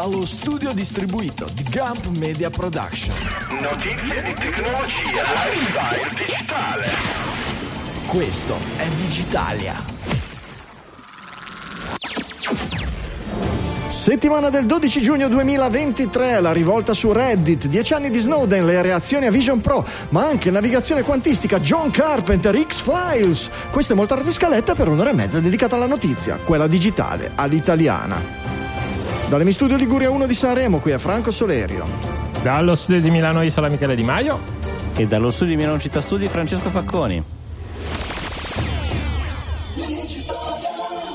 dallo studio distribuito di Gump Media Production. Notizie di tecnologia, lifestyle digitale. Questo è Digitalia. Settimana del 12 giugno 2023, la rivolta su Reddit, 10 anni di Snowden, le reazioni a Vision Pro, ma anche navigazione quantistica, John Carpenter, X-Files. Questa è molta scaletta per un'ora e mezza dedicata alla notizia, quella digitale, all'italiana. Dalle mi studio Liguria 1 di Sanremo, qui è Franco Solerio. Dallo studio di Milano Isola Michele Di Maio. E dallo studio di Milano Città Studi Francesco Facconi.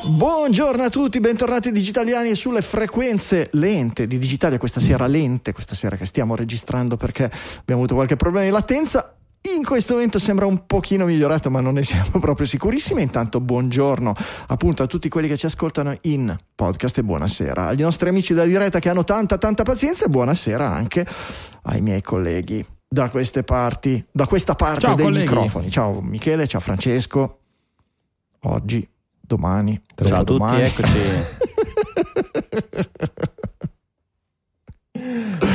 Buongiorno a tutti, bentornati digitaliani sulle frequenze lente di Digitalia, questa sera lente, questa sera che stiamo registrando perché abbiamo avuto qualche problema di latenza. In questo momento sembra un pochino migliorato, ma non ne siamo proprio sicurissimi. Intanto buongiorno appunto a tutti quelli che ci ascoltano in podcast e buonasera. Agli nostri amici da diretta che hanno tanta tanta pazienza e buonasera anche ai miei colleghi da queste parti, da questa parte Ciao, dei colleghi. microfoni. Ciao Michele, ciao Francesco. Oggi, domani, Ciao a tutti, domani. eccoci.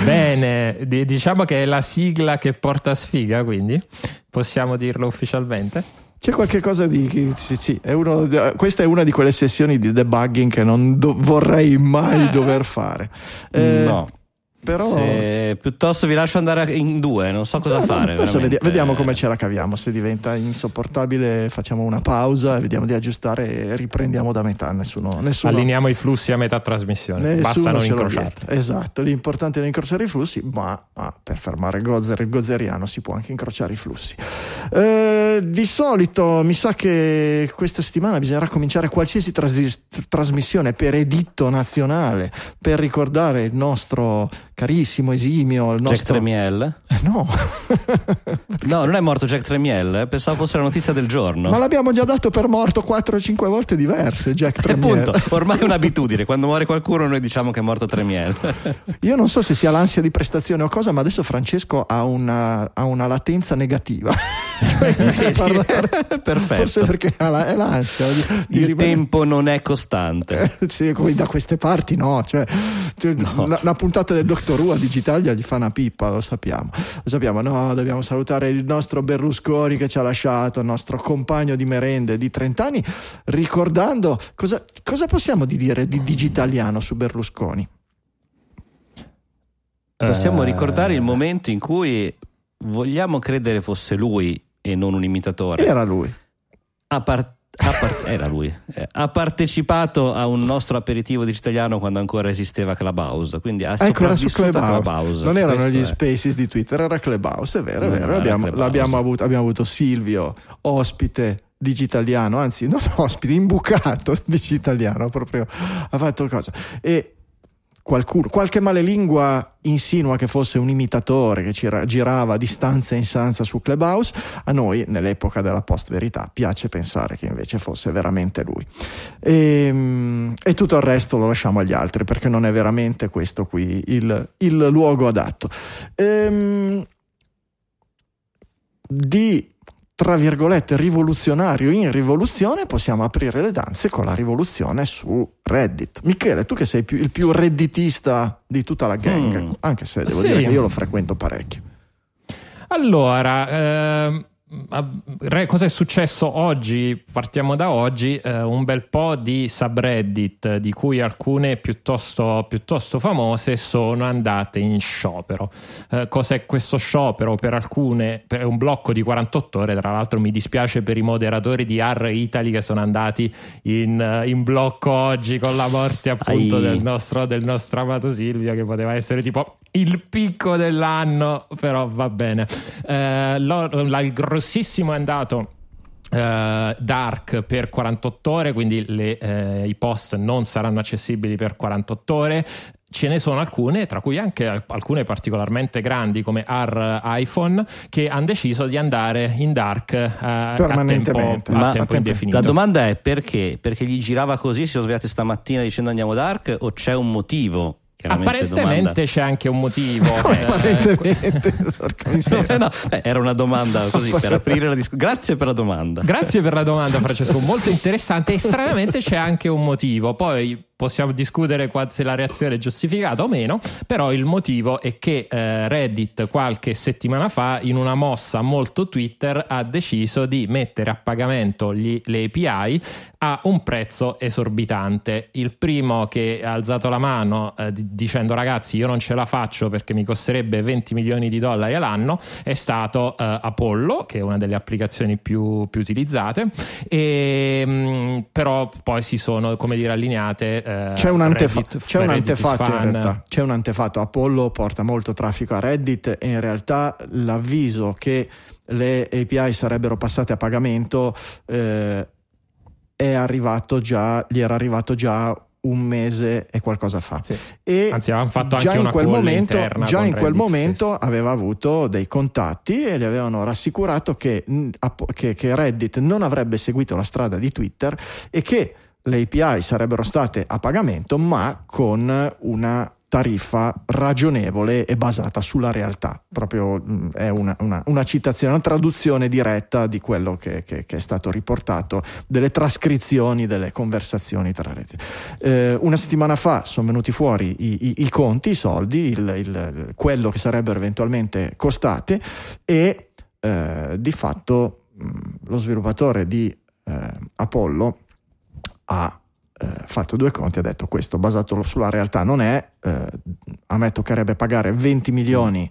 Bene, di- diciamo che è la sigla che porta sfiga, quindi possiamo dirlo ufficialmente. C'è qualche cosa di. Sì, sì, è uno- questa è una di quelle sessioni di debugging che non do- vorrei mai dover fare. Eh, no. Però. Se- piuttosto vi lascio andare in due, non so cosa No, fare. vedi- vediamo come ce la caviamo. Se diventa insopportabile, facciamo una pausa e vediamo di aggiustare e riprendiamo da metà. Nessuno, nessuno, Allineiamo i flussi a metà trasmissione. nessuno Basta non incrociarli. Esatto, l'importante è non incrociare i flussi, ma ah, per fermare Gozer il gozeriano si può anche incrociare i flussi. Eh, di solito mi sa che questa settimana bisognerà cominciare qualsiasi trasi- trasmissione per editto nazionale per ricordare il nostro carissimo esimio, il Jack nostro Tremiel? Eh, no. No, non è morto Jack Tremiel, eh? pensavo fosse la notizia del giorno. Ma l'abbiamo già dato per morto 4-5 volte diverse, Jack E Tremiel. appunto, ormai è un'abitudine, quando muore qualcuno noi diciamo che è morto Tremiel. Io non so se sia l'ansia di prestazione o cosa, ma adesso Francesco ha una, ha una latenza negativa. Cioè, parlare- Perfetto. Forse perché la- è l'ansia di, di Il rimanere- tempo non è costante. Eh, sì, da queste parti no, cioè, cioè, Una, una puntata del Doctor Who a Digitalia gli fa una pippa, lo sappiamo. Lo sappiamo, no, dobbiamo salutare il nostro Berlusconi che ci ha lasciato, il nostro compagno di merende di 30 anni, ricordando cosa, cosa possiamo di dire di digitaliano su Berlusconi? Possiamo Eh, ricordare il momento in cui vogliamo credere fosse lui e non un imitatore. Era lui. Ha par- ha par- era lui. Eh, ha partecipato a un nostro aperitivo digitaliano quando ancora esisteva Clubhouse. Quindi ha Ecco, era su Clubhouse. Clubhouse. Non erano Questo gli è. spaces di Twitter, era Clubhouse, è vero, è vero. Abbiamo, l'abbiamo avuto, abbiamo avuto Silvio, ospite digitaliano, anzi non ospite, imbucato digitaliano, proprio ha fatto cosa. E qualcuno, qualche malelingua insinua che fosse un imitatore che ci ra- girava di stanza in stanza su Clubhouse, a noi nell'epoca della post-verità piace pensare che invece fosse veramente lui. E, e tutto il resto lo lasciamo agli altri perché non è veramente questo qui il, il luogo adatto. Ehm, di tra virgolette rivoluzionario in rivoluzione possiamo aprire le danze con la rivoluzione su Reddit. Michele, tu che sei più- il più redditista di tutta la gang, Mm. anche se devo Sì. dire che io lo frequento parecchio. Allora, ehm, cosa è successo oggi? Partiamo da oggi, eh, un bel po' di subreddit, di cui alcune piuttosto, piuttosto famose, sono andate in sciopero. Eh, cos'è questo sciopero? Per alcune è un blocco di 48 ore, tra l'altro mi dispiace per i moderatori di R Italy che sono andati in, eh, in blocco oggi con la morte appunto del nostro, del nostro amato Silvio che poteva essere tipo il picco dell'anno, però va bene. Eh, lo- la- il grossissimo è andato eh, Dark per 48 ore, quindi le- eh, i post non saranno accessibili per 48 ore. Ce ne sono alcune, tra cui anche al- alcune particolarmente grandi come R iPhone, che hanno deciso di andare in dark eh, a tempo, Permanentemente. a Ma- tempo a tempo- indefinito. La domanda è perché? Perché gli girava così, si sono svegliati stamattina dicendo andiamo dark o c'è un motivo? Apparentemente c'è anche un motivo. eh, Apparentemente, domanda. No, eh, era una domanda così per aprire la discussione. Grazie per la domanda. Grazie per la domanda, Francesco, molto interessante. E stranamente c'è anche un motivo. Poi possiamo discutere se la reazione è giustificata o meno, però il motivo è che eh, Reddit qualche settimana fa in una mossa molto Twitter ha deciso di mettere a pagamento gli, le API a un prezzo esorbitante. Il primo che ha alzato la mano eh, dicendo ragazzi io non ce la faccio perché mi costerebbe 20 milioni di dollari all'anno è stato eh, Apollo, che è una delle applicazioni più, più utilizzate, e, mh, mm, però poi si sono come dire allineate. Eh, c'è un, antefa- Reddit, c'è un antefatto in realtà, c'è un antefatto. Apollo porta molto traffico a Reddit e in realtà l'avviso che le API sarebbero passate a pagamento eh, è arrivato già, gli era arrivato già un mese e qualcosa fa. Sì. E Anzi, avevano fatto anche una quel momento, già in quel momento aveva avuto dei contatti e gli avevano rassicurato che, che, che Reddit non avrebbe seguito la strada di Twitter e che le API sarebbero state a pagamento, ma con una tariffa ragionevole e basata sulla realtà. Proprio mh, è una, una, una, citazione, una traduzione diretta di quello che, che, che, è stato riportato, delle trascrizioni delle conversazioni tra reti. Eh, una settimana fa sono venuti fuori i, i, i conti, i soldi, il, il, quello che sarebbero eventualmente costate e eh, di fatto mh, lo sviluppatore di eh, Apollo ha eh, fatto due conti ha detto questo basato sulla realtà non è, eh, a me toccherebbe pagare 20 milioni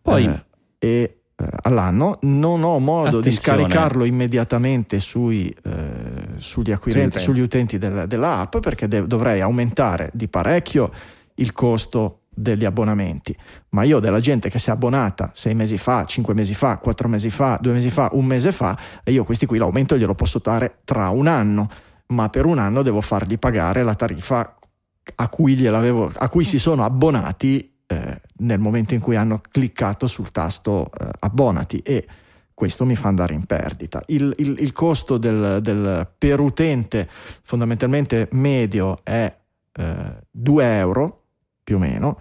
Poi, eh, e, eh, all'anno, non ho modo attenzione. di scaricarlo immediatamente sui, eh, sugli acquirenti, sugli utenti del, dell'app perché de- dovrei aumentare di parecchio il costo degli abbonamenti, ma io della gente che si è abbonata sei mesi fa, cinque mesi fa, quattro mesi fa, due mesi fa, un mese fa, e io questi qui l'aumento glielo posso dare tra un anno ma per un anno devo fargli pagare la tariffa a cui, a cui si sono abbonati eh, nel momento in cui hanno cliccato sul tasto eh, abbonati e questo mi fa andare in perdita. Il, il, il costo del, del, per utente fondamentalmente medio è eh, 2 euro più o meno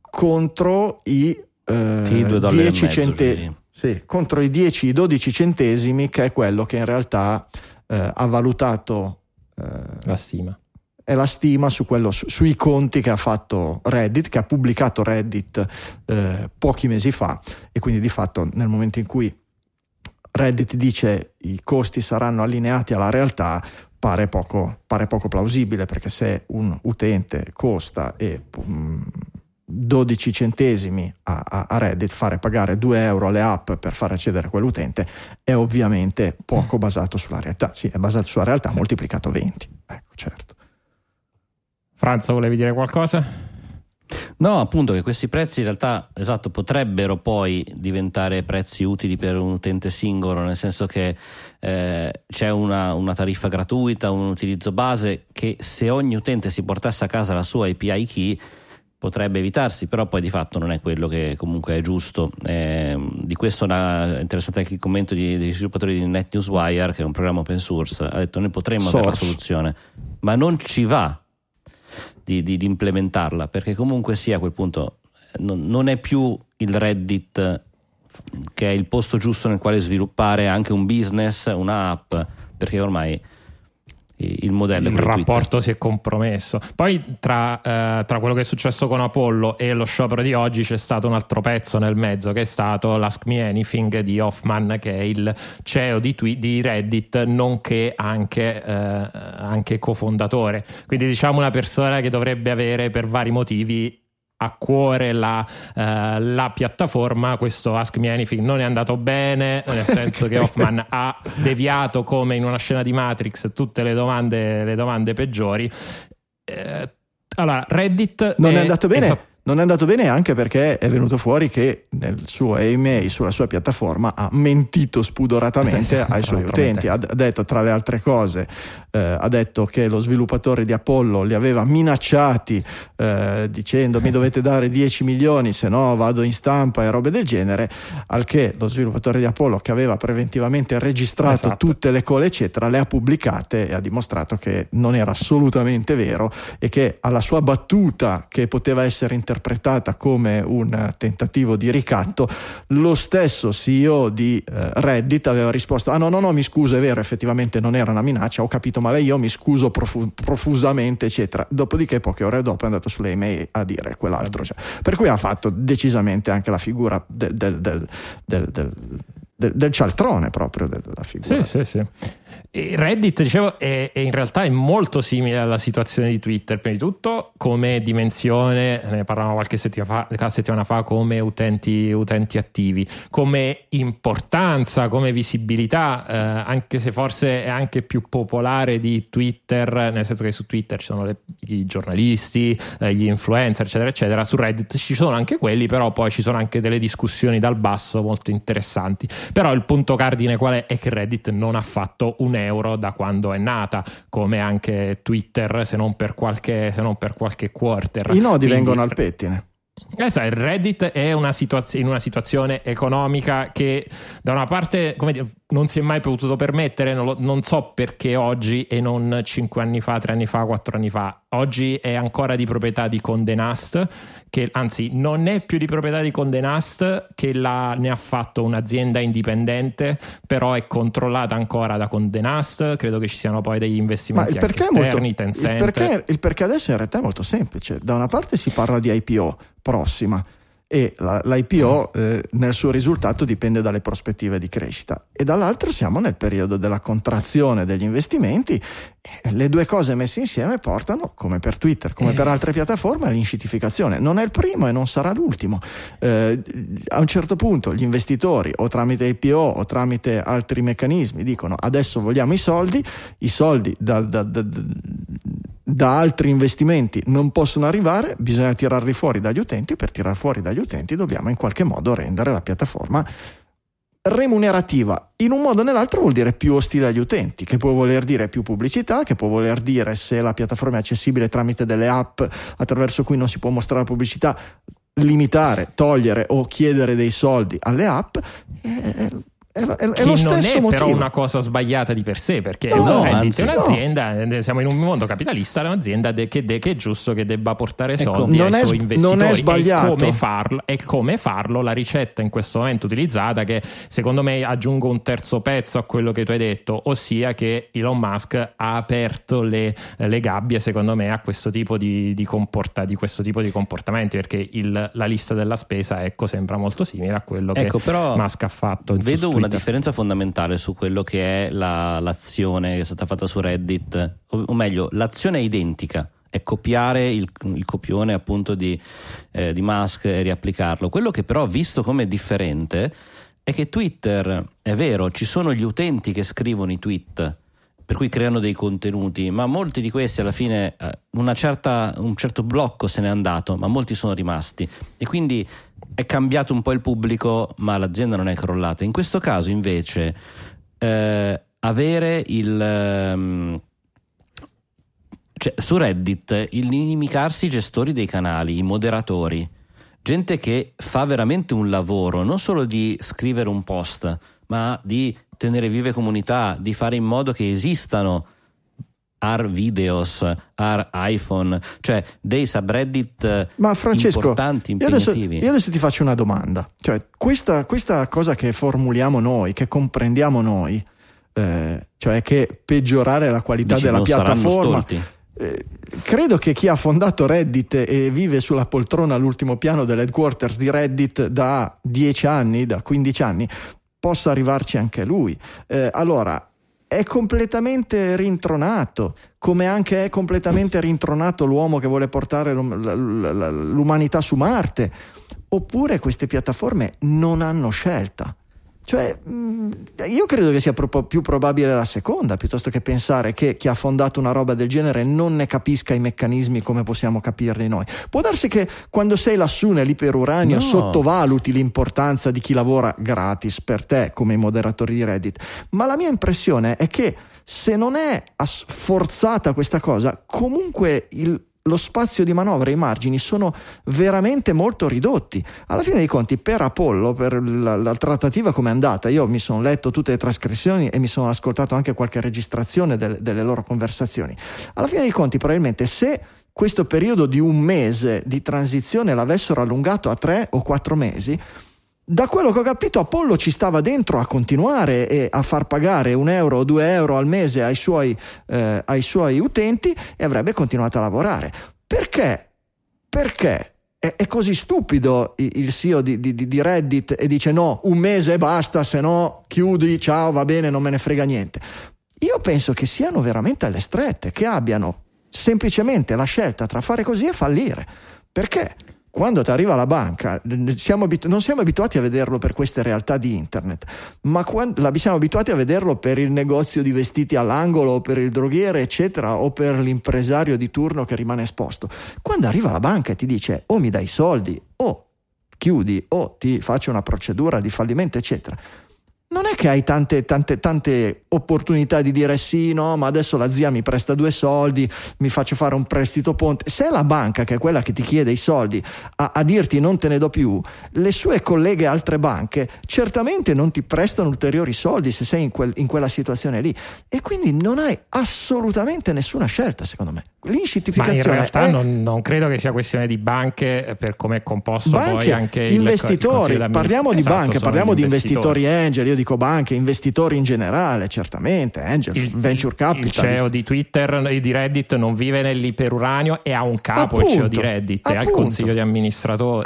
contro i eh, sì, 10 centesimi. Sì, contro i 10-12 centesimi che è quello che in realtà eh, ha valutato la stima. È la stima su quello, su, sui conti che ha fatto Reddit, che ha pubblicato Reddit eh, pochi mesi fa e quindi di fatto nel momento in cui Reddit dice i costi saranno allineati alla realtà, pare poco, pare poco plausibile perché se un utente costa e um, 12 centesimi a, a, a, Reddit, fare pagare 2 euro alle app per far accedere a quell'utente è ovviamente poco basato sulla realtà. Sì, è basato sulla realtà, sì. moltiplicato 20. Ecco, certo. Franza, volevi dire qualcosa? No, appunto che questi prezzi in realtà esatto, potrebbero poi diventare prezzi utili per un utente singolo, nel senso che eh, c'è una, una, tariffa gratuita, un utilizzo base che se ogni utente si portasse a casa la sua API key potrebbe evitarsi, però poi di fatto non è quello che comunque è giusto. Eh, di questo è interessante anche il commento di, degli sviluppatori di NetNewsWire, che è un programma open source, ha detto noi potremmo avere la soluzione, ma non ci va di, di, di, implementarla, perché comunque sia a quel punto non, non è più il Reddit che è il posto giusto nel quale sviluppare anche un business, un'app, perché ormai il modello. Il rapporto si è compromesso. Poi tra, eh, tra, quello che è successo con Apollo e lo sciopero di oggi c'è stato un altro pezzo nel mezzo che è stato l'Ask Me Anything di Hoffman che è il CEO di, Twi- di Reddit nonché anche, eh, anche cofondatore. Quindi diciamo una persona che dovrebbe avere per vari motivi a cuore la, uh, la, piattaforma, questo Ask Me Anything non è andato bene, nel senso che Hoffman ha deviato come in una scena di Matrix tutte le domande, le domande peggiori. Eh, allora, Reddit non è, è andato bene. Esat- non è andato bene anche perché è venuto fuori che nel suo email sulla sua piattaforma ha mentito spudoratamente ai suoi utenti. Ha detto, tra le altre cose, eh, ha detto che lo sviluppatore di Apollo li aveva minacciati eh, dicendo mi dovete dare 10 milioni se no vado in stampa e robe del genere, al che lo sviluppatore di Apollo che aveva preventivamente registrato esatto. tutte le call eccetera le ha pubblicate e ha dimostrato che non era assolutamente vero e che alla sua battuta che poteva essere interpretata interpretata come un tentativo di ricatto, lo stesso CEO di eh, Reddit aveva risposto: Ah, no, no, no, mi scuso, è vero, effettivamente non era una minaccia, ho capito male io, mi scuso profu- profusamente, eccetera. Dopodiché, poche ore dopo, è andato sulle email a dire quell'altro. Cioè, per cui ha fatto decisamente anche la figura del, del, del, del del, del, cialtrone proprio della figura. Sì, sì, sì. Reddit, dicevo, è, è, in realtà è molto simile alla situazione di Twitter, prima di tutto come dimensione, ne parlavamo qualche settimana fa, settimana fa come utenti, utenti, attivi, come importanza, come visibilità, eh, anche se forse è anche più popolare di Twitter, nel senso che su Twitter ci sono le, i giornalisti, eh, gli influencer, eccetera, eccetera, su Reddit ci sono anche quelli, però poi ci sono anche delle discussioni dal basso molto interessanti. Però il punto cardine qual è? È che Reddit non ha fatto un euro da quando è nata, come anche Twitter, se non per qualche, se non per qualche quarter. I nodi Quindi, vengono al pettine. Eh, sai, Reddit è una situazio- in una situazione economica che da una parte dire, non si è mai potuto permettere, non, lo, non, so perché oggi e non 5 anni fa, 3 anni fa, 4 anni fa. Oggi è ancora di proprietà di Nast, che anzi non è più di proprietà di Nast, che la, ne ha fatto un'azienda indipendente, però è controllata ancora da Conde Nast. Credo che ci siano poi degli investimenti Ma il perché esterni, molto. Il perché, il perché adesso in realtà è molto semplice. Da una parte si parla di IPO prossima e la, l'IPO eh, nel suo risultato dipende dalle prospettive di crescita. E dall'altro siamo nel periodo della contrazione degli investimenti le due cose messe insieme portano come per Twitter come per altre piattaforme all'incitificazione. Non è il primo e non sarà l'ultimo. Eh, a un certo punto gli investitori o tramite IPO o tramite altri meccanismi dicono adesso vogliamo i soldi i soldi da, da, da, da altri investimenti non possono arrivare, bisogna tirarli fuori dagli utenti, per tirar fuori dagli utenti dobbiamo in qualche modo rendere la piattaforma remunerativa. In un modo o nell'altro vuol dire più ostile agli utenti, che può voler dire più pubblicità, che può voler dire se la piattaforma è accessibile tramite delle app attraverso cui non si può mostrare la pubblicità, limitare, togliere o chiedere dei soldi alle app. Eh, è, è, è lo stesso non è motivo. però una cosa sbagliata di per sé, perché no, anzi, è un'azienda, no. Eh, siamo in un mondo capitalista, è un'azienda de, che, de, che, è giusto che debba portare ecco, soldi ai suoi investitori. Non è sbagliato. E come, farlo, e come farlo, la ricetta in questo momento utilizzata, che secondo me aggiungo un terzo pezzo a quello che tu hai detto, ossia che Elon Musk ha aperto le, le gabbie, secondo me, a questo tipo di, di, comporta, di questo tipo di comportamenti, perché il, la lista della spesa ecco, sembra molto simile a quello ecco, che Musk ha fatto. Vedo una differenza fondamentale su quello che è la, l'azione che è stata fatta su Reddit, o, o meglio, l'azione è identica è copiare il, il copione appunto di, eh, di, Musk e riapplicarlo. Quello che però ho visto come differente è che Twitter, è vero, ci sono gli utenti che scrivono i tweet, per cui creano dei contenuti, ma molti di questi alla fine eh, certa, un certo blocco se n'è andato, ma molti sono rimasti. E quindi è cambiato un po' il pubblico, ma l'azienda non è crollata. In questo caso, invece, eh, avere il. Um, cioè, su Reddit, il inimicarsi i gestori dei canali, i moderatori, gente che fa veramente un lavoro, non solo di scrivere un post, ma di tenere vive comunità, di fare in modo che esistano AR videos, AR iPhone, cioè dei subreddit Ma Francesco, importanti, impegnativi. Io adesso, io adesso ti faccio una domanda, cioè questa, questa, cosa che formuliamo noi, che comprendiamo noi, eh, cioè che peggiorare la qualità Dici, della piattaforma... Eh, credo che chi ha fondato Reddit e vive sulla poltrona all'ultimo piano dell'headquarters di Reddit da 10 anni, da 15 anni, possa arrivarci anche lui. Eh, allora, è completamente rintronato, come anche è completamente rintronato l'uomo che vuole portare l'umanità su Marte, oppure queste piattaforme non hanno scelta. Cioè, mm, io credo che sia più probabile la seconda, piuttosto che pensare che chi ha fondato una roba del genere non ne capisca i meccanismi come possiamo capirli noi. Può darsi che quando sei lassù nell'iperuranio no. sottovaluti l'importanza di chi lavora gratis per te, come i moderatori di Reddit, ma la mia impressione è che se non è forzata questa cosa, comunque il lo spazio di manovra i margini sono veramente molto ridotti. Alla fine dei conti, per Apollo, per la, la trattativa come è andata, io mi sono letto tutte le trascrizioni e mi sono ascoltato anche qualche registrazione del, delle loro conversazioni. Alla fine dei conti, probabilmente, se questo periodo di un mese di transizione l'avessero allungato a tre o quattro mesi, da quello che ho capito, Apollo ci stava dentro a continuare e a far pagare un euro o due euro al mese ai suoi, eh, ai suoi utenti e avrebbe continuato a lavorare. Perché? Perché è, è così stupido il CEO di, di, di, Reddit e dice no, un mese e basta, se no chiudi, ciao, va bene, non me ne frega niente. Io penso che siano veramente alle strette, che abbiano semplicemente la scelta tra fare così e fallire. Perché? Quando ti arriva la banca, siamo abitu- non siamo abituati a vederlo per queste realtà di internet, ma quando, siamo abituati a vederlo per il negozio di vestiti all'angolo, o per il droghiere, eccetera, o per l'impresario di turno che rimane esposto. Quando arriva la banca e ti dice o mi dai i soldi o chiudi o ti faccio una procedura di fallimento, eccetera non è che hai tante, tante, tante opportunità di dire sì, no, ma adesso la zia mi presta due soldi, mi faccio fare un prestito ponte. Se è la banca, che è quella che ti chiede i soldi, a, a dirti non te ne do più, le sue colleghe altre banche certamente non ti prestano ulteriori soldi se sei in, quel, in quella situazione lì. E quindi non hai assolutamente nessuna scelta, secondo me. L'inscittificazione. Ma in realtà è... non, non, credo che sia questione di banche per come è composto banche, poi anche investitori. Il, il parliamo di esatto, banche, parliamo di investitori. investitori angel. Io dico banche, investitori in generale, certamente, angel, il, venture capital. Il CEO di Twitter e di Reddit non vive nell'iperuranio e ha un capo, appunto, il CEO di Reddit, e ha il consiglio di,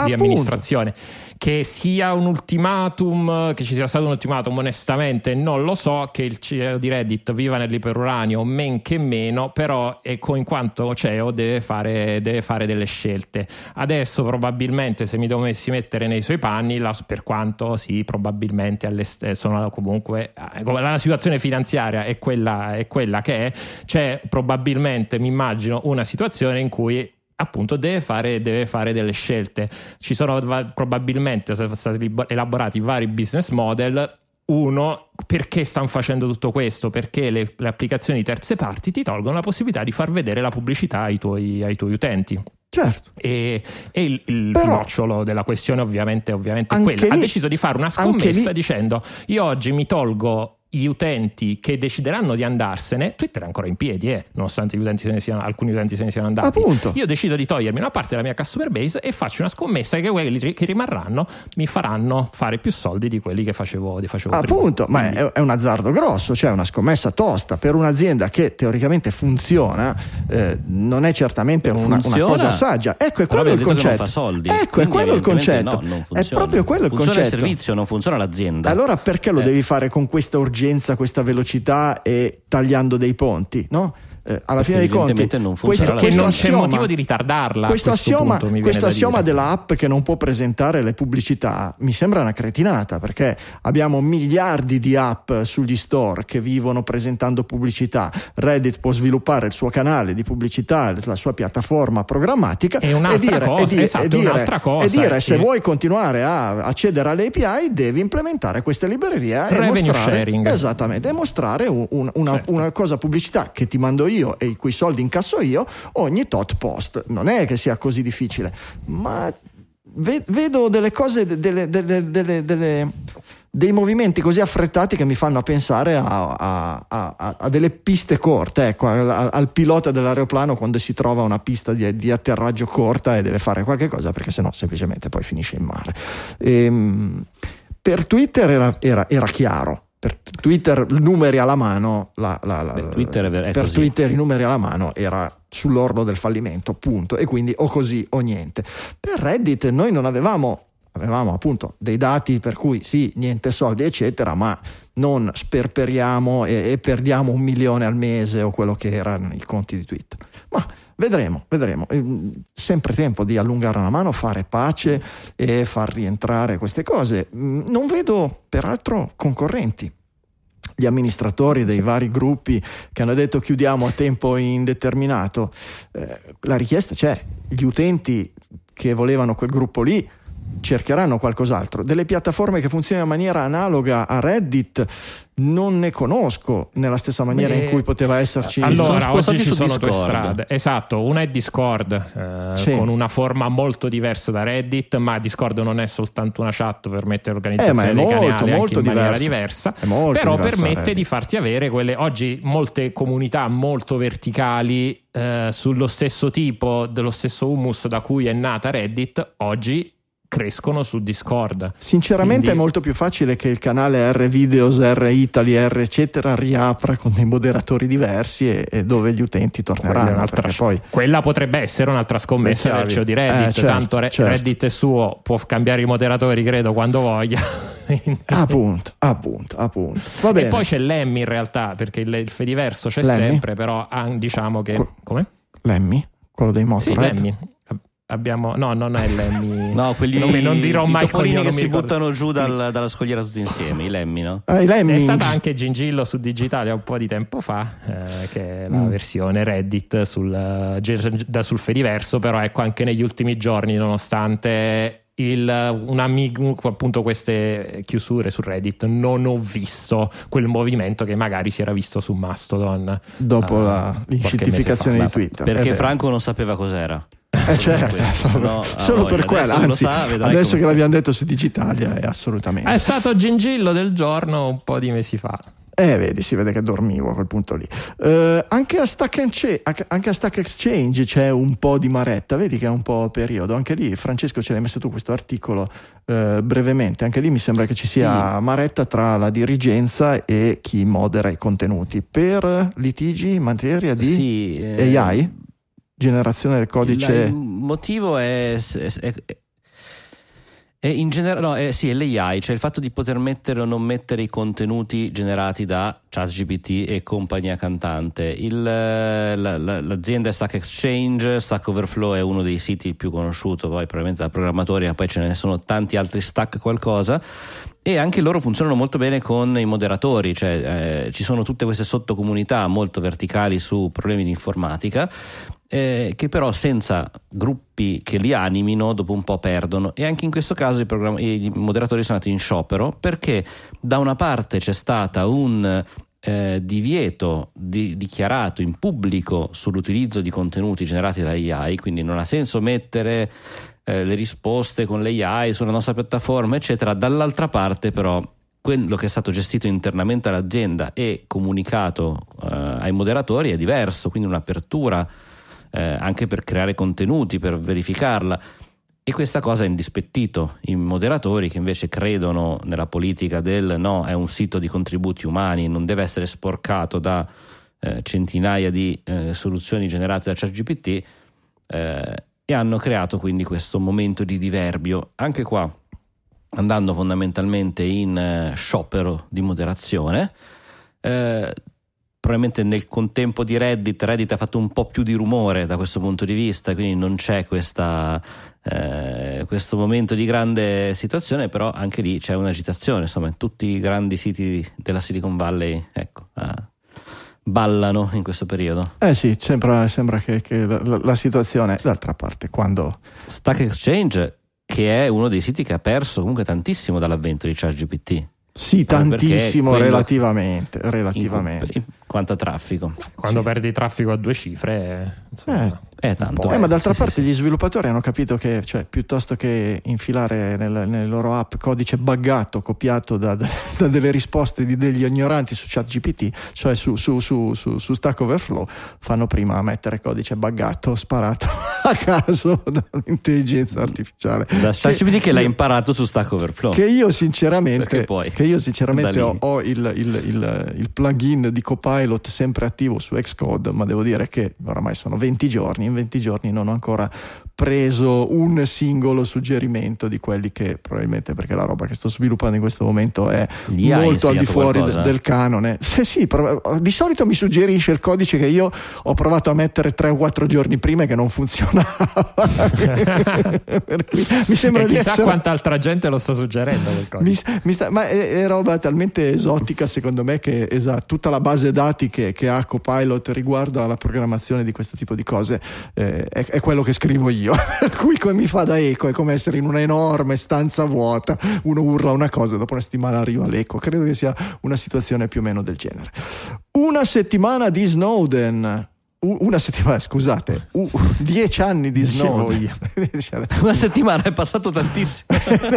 di amministrazione che sia un ultimatum, che ci sia stato un ultimatum, onestamente non lo so, che il CEO di Reddit viva nell'iperuranio, men che meno, però ecco, in quanto CEO deve fare, deve fare, delle scelte. Adesso probabilmente se mi dovessi mettere nei suoi panni, la, per quanto sì, probabilmente sono comunque ecco, la situazione finanziaria è quella, è quella che è, c'è probabilmente, mi immagino, una situazione in cui appunto deve fare, deve fare, delle scelte. Ci sono probabilmente stati elaborati vari business model. Uno, perché stanno facendo tutto questo? Perché le, le, applicazioni di terze parti ti tolgono la possibilità di far vedere la pubblicità ai tuoi, ai tuoi utenti. Certo. E, e il, il nocciolo della questione ovviamente, ovviamente è quello. Ha deciso di fare una scommessa dicendo io oggi mi tolgo gli utenti che decideranno di andarsene, Twitter è ancora in piedi, eh, nonostante utenti siano, alcuni utenti se ne siano andati. Appunto. Io decido di togliermi una parte della mia customer base e faccio una scommessa che quelli che rimarranno mi faranno fare più soldi di quelli che facevo, di facevo Appunto, prima. ma è, è, un azzardo grosso, cioè una scommessa tosta per un'azienda che teoricamente funziona, eh, non è certamente una, una, cosa saggia. Ecco, è quello il concetto. Soldi, ecco, è quello il concetto. No, è proprio quello funziona il concetto. Funziona il servizio, non funziona l'azienda. Allora perché lo eh. devi fare con questa urgenza? Urgenza, questa velocità e tagliando dei ponti, no? Eh, alla fine dei conti non questo, questo non assioma, c'è motivo di ritardarla questo assioma, punto, questo assioma dell'app che non può presentare le pubblicità mi sembra una cretinata perché abbiamo miliardi di app sugli store che vivono presentando pubblicità Reddit può sviluppare il suo canale di pubblicità la sua piattaforma programmatica e, e dire, cosa, e dire, esatto, e dire, cosa, e dire se vuoi continuare a accedere alle API devi implementare queste librerie e mostrare, sharing. esattamente, e mostrare un, un, una, certo. una cosa pubblicità che ti mando io io e i cui soldi incasso io ogni tot post. Non è che sia così difficile, ma vedo delle cose, delle, delle, delle, dei movimenti così affrettati che mi fanno pensare a, a, a, a delle piste corte, ecco, al, al, pilota dell'aeroplano quando si trova una pista di, di, atterraggio corta e deve fare qualche cosa perché sennò semplicemente poi finisce in mare. E, ehm, per Twitter era, era, era chiaro, per Twitter numeri alla mano, la, la, la, Beh, Twitter per così. Twitter i numeri alla mano era sull'orlo del fallimento, punto. E quindi o così o niente. Per Reddit noi non avevamo, avevamo appunto dei dati per cui sì, niente soldi, eccetera, ma non sperperiamo e, e perdiamo un milione al mese o quello che erano i conti di Twitter. Ma Vedremo, vedremo. Sempre tempo di allungare la mano, fare pace e far rientrare queste cose. Mm, non vedo peraltro concorrenti gli amministratori dei vari gruppi che hanno detto chiudiamo a tempo indeterminato. Eh, la richiesta c'è, gli utenti che volevano quel gruppo lì cercheranno qualcos'altro. Delle piattaforme che funzionano in maniera analoga a Reddit non ne conosco nella stessa maniera Beh, in cui poteva esserci. Allora, sono oggi ci sono due Discord. strade. Esatto, una è Discord, eh, Sì. con una forma molto diversa da Reddit, ma Discord non è soltanto una chat, permette Eh, l'organizzazione è dei molto, canali anche molto in maniera diversa. diversa. È molto però diversa permette di farti avere quelle oggi molte comunità molto verticali eh, sullo stesso tipo, dello stesso humus da cui è nata Reddit, oggi crescono su Discord. Sinceramente Quindi- è molto più facile che il canale R Videos, R Italy, R eccetera riapra con dei moderatori diversi e, e dove gli utenti Quella, torneranno. sc- poi quella potrebbe essere un'altra scommessa del CEO di Reddit. Eh, certo, Tanto Re- certo. Reddit è suo, può cambiare i moderatori, credo, quando voglia. appunto, appunto, appunto. Va bene. E poi c'è Lemmy in realtà, perché il, il Fediverso c'è Lemmy? sempre, però ah, diciamo che. Que- Come? Lemmy, quello dei Sì, Motorhead. Lemmy. Ab- Abbiamo, no, non è Lemmy. No, quelli non, non dirò i mai il topolini che si ricordo. buttano giù dal- dalla scogliera tutti insieme, i lemmi, no? Ah, i È Lemmings. stata anche Gingillo su Digitalia un po' di tempo fa, eh, che è la Mm. versione Reddit sul, da sul Fediverso, però ecco anche negli ultimi giorni, nonostante il, un amico, appunto queste chiusure su Reddit, non ho visto quel movimento che magari si era visto su Mastodon. dopo ah, la, mese di. Twitter. Perché È. Franco non sapeva cos'era. Eh certo, solo, solo voglia. per quello, lo anzi, adesso come- che l'abbiamo detto su Digitalia è assolutamente. È stato Gingillo del giorno un po' di mesi fa. Eh, vedi, si vede che dormivo a quel punto lì. Eh, anche, a Stack Ence- anche a Stack Exchange c'è un po' di maretta, vedi che è un po' periodo. Anche lì, Francesco, ce l'hai messo tu questo articolo eh, brevemente. Anche lì mi sembra che ci sia maretta tra la dirigenza e chi modera i contenuti. Per litigi in materia di Sì, eh, AI? Generazione del codice. Il motivo è, è- è- in generale, no, è, sì, è l'AI, cioè il fatto di poter mettere o non mettere i contenuti generati da ChatGPT e compagnia cantante. Il, eh, la- la- l'azienda è Stack Exchange, Stack Overflow è uno dei siti più conosciuto, poi probabilmente da programmatori, ma poi ce ne sono tanti altri stack qualcosa. E anche loro funzionano molto bene con i moderatori, cioè eh, ci sono tutte queste sottocomunità molto verticali su problemi di informatica eh, che però senza gruppi che li animino dopo un po' perdono e anche in questo caso i, programm- i moderatori sono andati in sciopero perché da una parte c'è stata un eh, divieto di- dichiarato in pubblico sull'utilizzo di contenuti generati da AI, quindi non ha senso mettere eh, le risposte con l'AI sulla nostra piattaforma, eccetera. Dall'altra parte, però, quello che è stato gestito internamente all'azienda e comunicato eh, ai moderatori è diverso, quindi un'apertura eh, anche per creare contenuti, per verificarla. E questa cosa ha indispettito i moderatori che invece credono nella politica del no, è un sito di contributi umani, non deve essere sporcato da eh, centinaia di eh, soluzioni generate da ChatGPT eh, e hanno creato quindi questo momento di diverbio. Anche qua andando fondamentalmente in eh, sciopero di moderazione. Eh, probabilmente nel contempo di Reddit, Reddit ha fatto un po' più di rumore da questo punto di vista, quindi non c'è questa, eh, questo momento di grande situazione, però anche lì c'è un'agitazione, insomma, tutti i grandi siti della Silicon Valley ecco, ah, ballano in questo periodo. Eh sì, sembra, sembra che, che la, la- la situazione, d'altra parte, quando Stack Exchange, che è uno dei siti che ha perso comunque tantissimo dall'avvento di ChatGPT. sì, perché tantissimo quello- relativamente, relativamente. in quanto a traffico. Quando Sì. perdi traffico a due cifre, insomma, Eh, È tanto. Eh, ma d'altra Sì, parte sì. gli sviluppatori hanno capito che, cioè, piuttosto che infilare nel- nelle loro app codice buggato copiato da, da- da delle risposte di degli ignoranti su ChatGPT, cioè su, su, su, su, su Stack Overflow, fanno prima mettere codice buggato sparato a caso dall'intelligenza artificiale. Da ChatGPT che, l'ha io- imparato su Stack Overflow. Che io sinceramente, poi, che io sinceramente ho, ho il, il- il- il plugin di Copilot sempre attivo su Xcode, ma devo dire che oramai sono 20 giorni, in 20 giorni non ho ancora preso un singolo suggerimento di quelli che probabilmente perché la roba che sto sviluppando in questo momento è Gli molto al di fuori qualcosa? del canone. Sì, sì, prov- di solito mi suggerisce il codice che io ho provato a mettere 3 o 4 giorni prima e che non funzionava. Mi sembra e di chissà essere quanta altra gente lo sta suggerendo quel codice. mi, mi sta- ma è, è roba talmente esotica secondo me che esatto, tutta la base dati che, che ha Copilot riguardo alla programmazione di questo tipo di cose eh, è, è quello che scrivo io studio, per cui come mi fa da eco, è come essere in una enorme stanza vuota, uno urla una cosa, dopo una settimana arriva l'eco, credo che sia una situazione più o meno del genere. Una settimana di Snowden, una settimana, scusate, uh, dieci anni di Snowden. Una settimana è passato tantissimo.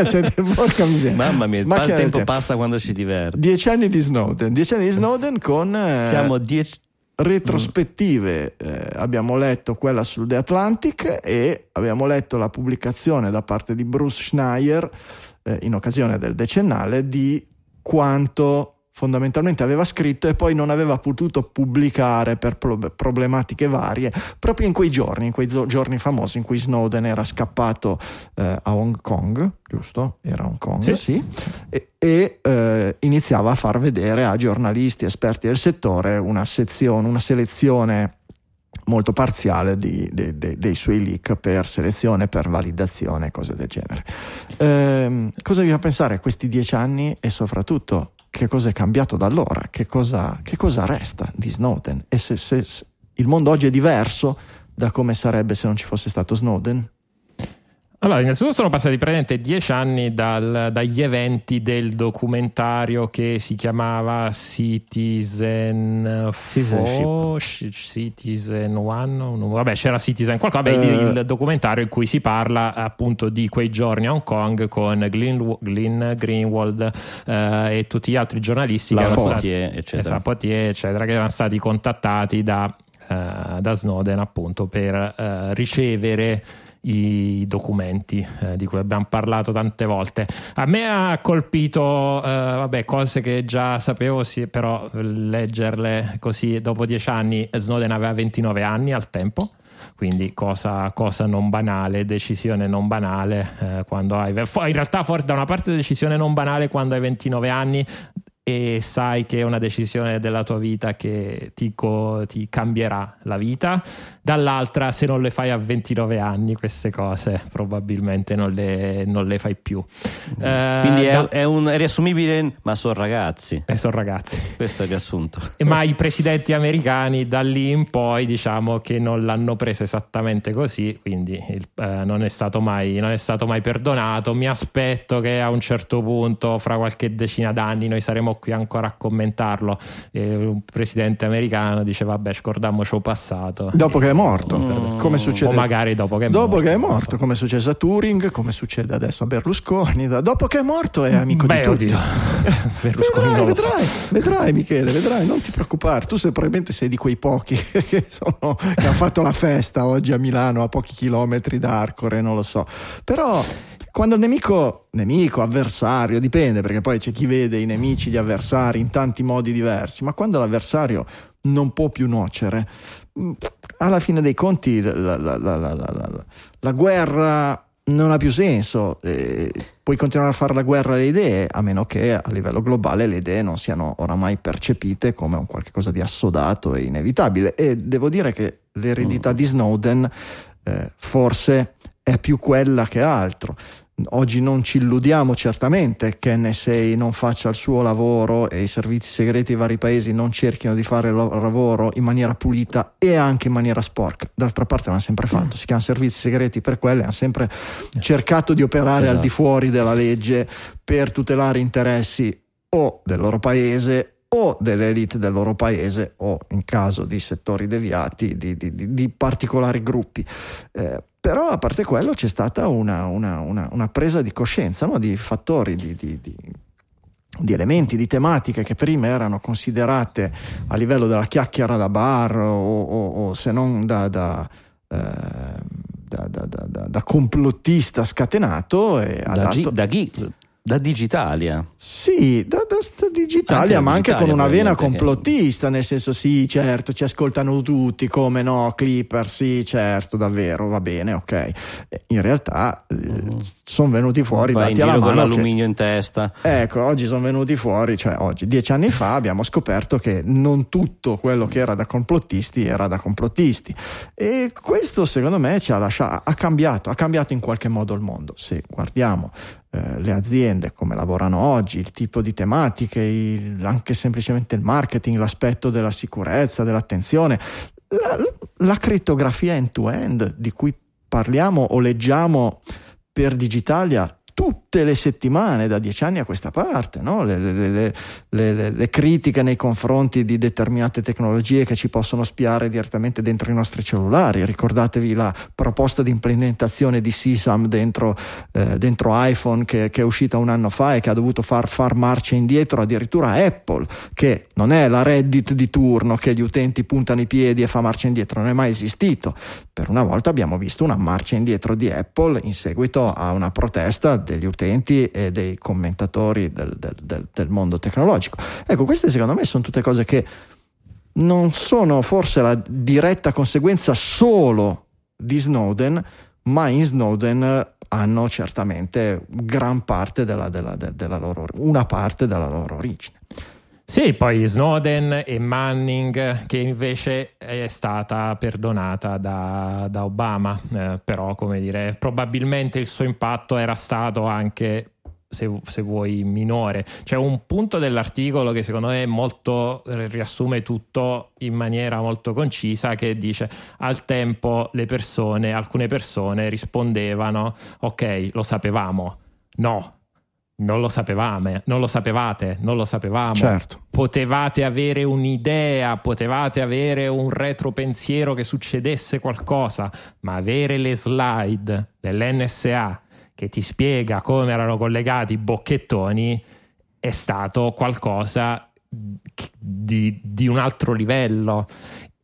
cioè, porca miseria. Mamma mia, il del tempo tempo. passa quando si diverte. Dieci anni di Snowden, dieci anni di Snowden con eh, Siamo dieci. Retrospettive. Eh, abbiamo letto quella sul The Atlantic e abbiamo letto la pubblicazione da parte di Bruce Schneier eh, in occasione del decennale di quanto fondamentalmente aveva scritto e poi non aveva potuto pubblicare per pro- problematiche varie proprio in quei giorni, in quei giorni famosi in cui Snowden era scappato eh, a Hong Kong, giusto? Era Hong Kong, Sì. sì, e, e, eh, iniziava a far vedere a giornalisti esperti del settore una sezione, una selezione molto parziale di- de- de- dei suoi leak per selezione, per validazione, cose del genere. Ehm, cosa vi fa pensare a questi dieci anni e soprattutto che cosa è cambiato da allora? Che cosa, che cosa resta di Snowden? E se, se- se il mondo oggi è diverso da come sarebbe se non ci fosse stato Snowden? Allora, innanzitutto sono passati praticamente dieci anni dal- dagli eventi del documentario che si chiamava Citizen Citizenship. Fo- Sh- Citizen One, vabbè c'era Citizen qualcosa, vabbè, Eh. il documentario in cui si parla appunto di quei giorni a Hong Kong con Glyn, Glyn Greenwald eh, e tutti gli altri giornalisti che erano stati, eccetera. esatto, Potier, eccetera, che erano stati contattati da, eh, da Snowden appunto per eh, ricevere i documenti eh, di cui abbiamo parlato tante volte. A me ha colpito, eh, vabbè, cose che già sapevo, sì, però leggerle così dopo dieci anni, Snowden aveva 29 anni al tempo. Quindi cosa, cosa non banale, decisione non banale eh, quando hai... In realtà forse da una parte decisione non banale quando hai 29 anni e sai che è una decisione della tua vita che ti, co- ti cambierà la vita, dall'altra se non le fai a 29 anni queste cose probabilmente non le, non le fai più. Eh, Quindi è, da- è un, è riassumibile, ma sono ragazzi. eh, sono ragazzi. Questo è il riassunto. Ma i presidenti americani da lì in poi diciamo che non l'hanno presa esattamente così, quindi il- eh, non, è stato mai, non è stato mai perdonato. Mi aspetto che a un certo punto, fra qualche decina d'anni, noi saremo qui ancora a commentarlo. E un presidente americano dice vabbè scordiamoci il passato. Dopo che è morto, Mm. come succede? O magari dopo che è Dopo morto. che è morto, come succede a Turing, come succede adesso a Berlusconi. Dopo che è morto è amico Beh, di tutti. oddio. Berlusconi vedrai, lo so. vedrai, vedrai Michele, vedrai, non ti preoccupare. Tu sei, probabilmente sei di quei pochi che, sono, che hanno fatto la festa oggi a Milano a pochi chilometri da Arcore, non lo so. Però quando il nemico, nemico, avversario, dipende perché poi c'è chi vede i nemici, gli avversari in tanti modi diversi, ma quando l'avversario non può più nuocere, mh, alla fine dei conti la, la- la- la- la- la- la- la guerra non ha più senso. eh, puoi continuare a fare la guerra alle idee, a meno che a livello globale le idee non siano oramai percepite come un qualcosa di assodato e inevitabile. E devo dire che l'eredità di Snowden eh, forse è più quella che altro. Oggi non ci illudiamo certamente che NSA non faccia il suo lavoro e i servizi segreti dei vari paesi non cerchino di fare il loro lavoro in maniera pulita e anche in maniera sporca. D'altra parte l'hanno sempre fatto, si chiamano servizi segreti per quello, hanno sempre cercato di operare al Esatto. di fuori della legge per tutelare interessi o del loro paese o delle elite del loro paese o in caso di settori deviati di, di- di- di particolari gruppi. Eh, però a parte quello c'è stata una, una- una- una presa di coscienza no? di fattori, di, di- di- di elementi, di tematiche che prima erano considerate a livello della chiacchiera da bar o, o- o se non da, da, eh, da- da- da- da- da complottista scatenato Da, Gi- da, Ghi- da Digitalia. sì, da, da, da Digitalia, Anche ma anche con una vena complottista, nel senso sì, certo, ci ascoltano tutti, come no, Clipper, sì, certo, davvero, va bene, ok. Eh, In realtà sono venuti fuori Vai dati alla giro con mano. che- l'alluminio in testa. Ecco, oggi sono venuti fuori, cioè oggi, dieci anni fa abbiamo scoperto che non tutto quello che era da complottisti era da complottisti. E questo secondo me ci ha lasciato, ha cambiato, ha cambiato in qualche modo il mondo. Se guardiamo eh, le aziende come lavorano oggi, il tipo di tematiche, il- anche semplicemente il marketing, l'aspetto della sicurezza, dell'attenzione, la, la crittografia end-to-end di cui parliamo o leggiamo per Digitalia tutte le settimane da dieci anni a questa parte, no? le, le, le, le, critiche nei confronti di determinate tecnologie che ci possono spiare direttamente dentro i nostri cellulari. Ricordatevi la proposta di implementazione di SISAM dentro, eh, dentro iPhone che, che, è uscita un anno fa e che ha dovuto far, far marcia indietro addirittura Apple, che non è la Reddit di turno che gli utenti puntano i piedi e fa marcia indietro, non è mai esistito. Per una volta abbiamo visto una marcia indietro di Apple in seguito a una protesta degli utenti e dei commentatori del, del, del, del mondo tecnologico. Ecco, queste secondo me sono tutte cose che non sono forse la diretta conseguenza solo di Snowden, ma in Snowden hanno certamente gran parte della, della, della loro, una parte della loro origine. Sì, poi Snowden e Manning che invece è stata perdonata da, da Obama, eh, però come dire, probabilmente il suo impatto era stato anche se, se, vuoi minore. C'è un punto dell'articolo che secondo me molto, riassume tutto in maniera molto concisa che dice al tempo le persone, alcune persone rispondevano ok lo sapevamo, no non lo sapevamo, non lo sapevate, non lo sapevamo. Certo. Potevate avere un'idea, potevate avere un retropensiero che succedesse qualcosa, ma avere le slide dell'NSA che ti spiega come erano collegati i bocchettoni è stato qualcosa di, di un altro livello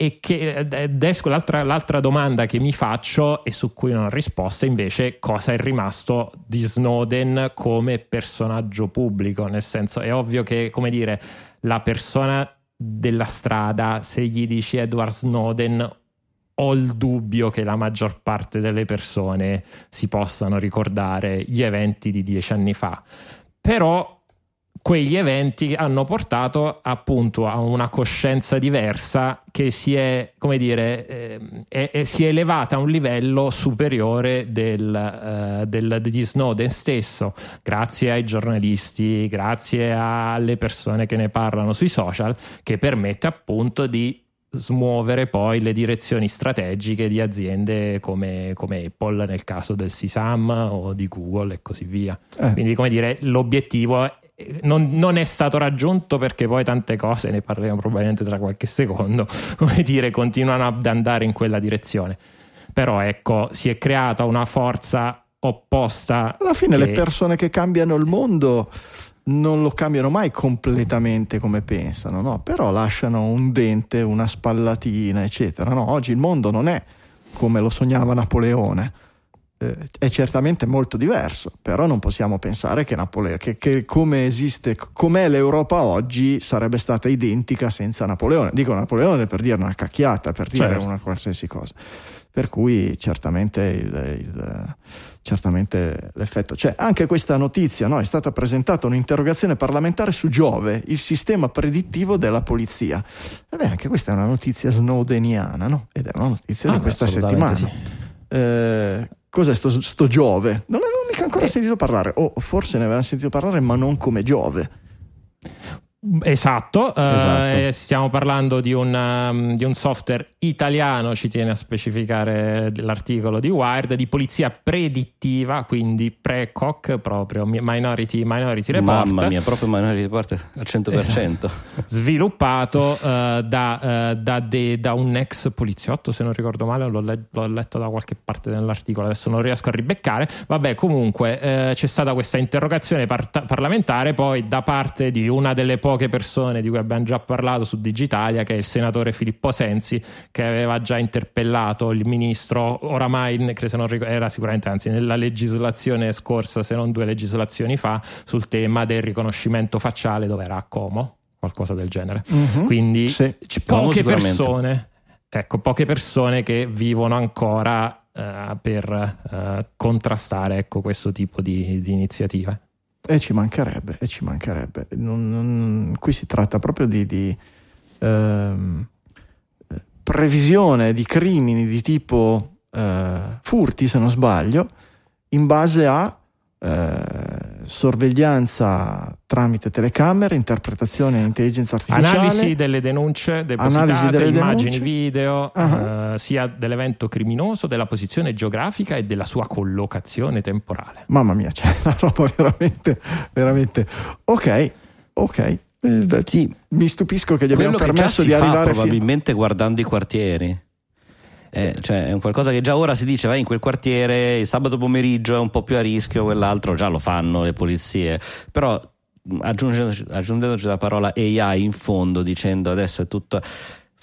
e che adesso l'altra, l'altra, domanda che mi faccio e su cui non ho risposta invece cosa è rimasto di Snowden come personaggio pubblico? Nel senso è ovvio che come dire la persona della strada se gli dici Edward Snowden ho il dubbio che la maggior parte delle persone si possano ricordare gli eventi di dieci anni fa. Però quegli eventi hanno portato appunto a una coscienza diversa che si è, come dire, eh, è, è, si è elevata a un livello superiore del, uh, del, di Snowden stesso, grazie ai giornalisti, grazie alle persone che ne parlano sui social, che permette appunto di smuovere poi le direzioni strategiche di aziende come, come Apple nel caso del SISAM o di Google e così via. Eh. Quindi, come dire, l'obiettivo è non, non, è stato raggiunto perché poi tante cose, ne parleremo probabilmente tra qualche secondo, come dire, continuano ad andare in quella direzione. Però ecco, si è creata una forza opposta. Alla fine che... le persone che cambiano il mondo non lo cambiano mai completamente come pensano, no? però lasciano un dente, una spallatina, eccetera. No? Oggi il mondo non è come lo sognava Napoleone eh, è certamente molto diverso, però non possiamo pensare che, Napole- che, che come esiste, com'è l'Europa oggi sarebbe stata identica senza Napoleone. Dico Napoleone per dire una cacchiata, per dire certo. una qualsiasi cosa. Per cui certamente, il, il, certamente l'effetto c'è. Anche questa notizia no? è stata presentata un'interrogazione parlamentare su Giove, il sistema predittivo della polizia. Vabbè, anche questa è una notizia snowdeniana, no? ed è una notizia ah, di questa settimana. Sì. Eh, cos'è sto, sto Giove? Non avevo mica ancora eh. sentito parlare, o forse ne avevamo sentito parlare, ma non come Giove. Esatto, esatto. Eh, stiamo parlando di un, um, di un, software italiano, ci tiene a specificare l'articolo di Wired, di polizia predittiva, quindi pre-COC proprio, Minority, minority Report. Mamma mia, proprio Minority Report al 100%. Esatto. Sviluppato uh, da, uh, da, de, da, un ex poliziotto, se non ricordo male, l'ho, le- l'ho, letto da qualche parte dell'articolo, adesso non riesco a ribeccare. Vabbè, comunque uh, c'è stata questa interrogazione par- parlamentare poi da parte di una delle poche poche persone di cui abbiamo già parlato su Digitalia, che è il senatore Filippo Sensi, che aveva già interpellato il ministro, oramai se non ricordo, era sicuramente anzi nella legislazione scorsa, se non due legislazioni fa, sul tema del riconoscimento facciale dove era a Como, qualcosa del genere. Uh-huh. Quindi sì. poche persone, ecco, poche persone che vivono ancora Uh, per uh, contrastare ecco, questo tipo di, di iniziative. E ci mancherebbe, e ci mancherebbe. Non, non, qui si tratta proprio di, di ehm, previsione di crimini di tipo eh, furti, se non sbaglio, in base a eh, sorveglianza tramite telecamere, interpretazione e intelligenza artificiale. Analisi delle denunce depositate, Analisi delle immagini, denunce. video, Ah. eh, sia dell'evento criminoso, della posizione geografica e della sua collocazione temporale. Mamma mia, c'è una roba veramente, veramente. Ok, ok. Eh, Sì, Mi stupisco che gli abbiamo che permesso si di fa arrivare fino probabilmente guardando i quartieri. Eh, cioè, è un qualcosa che già ora si dice vai in quel quartiere il sabato pomeriggio è un po' più a rischio quell'altro già lo fanno le polizie. Però aggiungendoci, aggiungendoci la parola AI in fondo dicendo adesso è tutto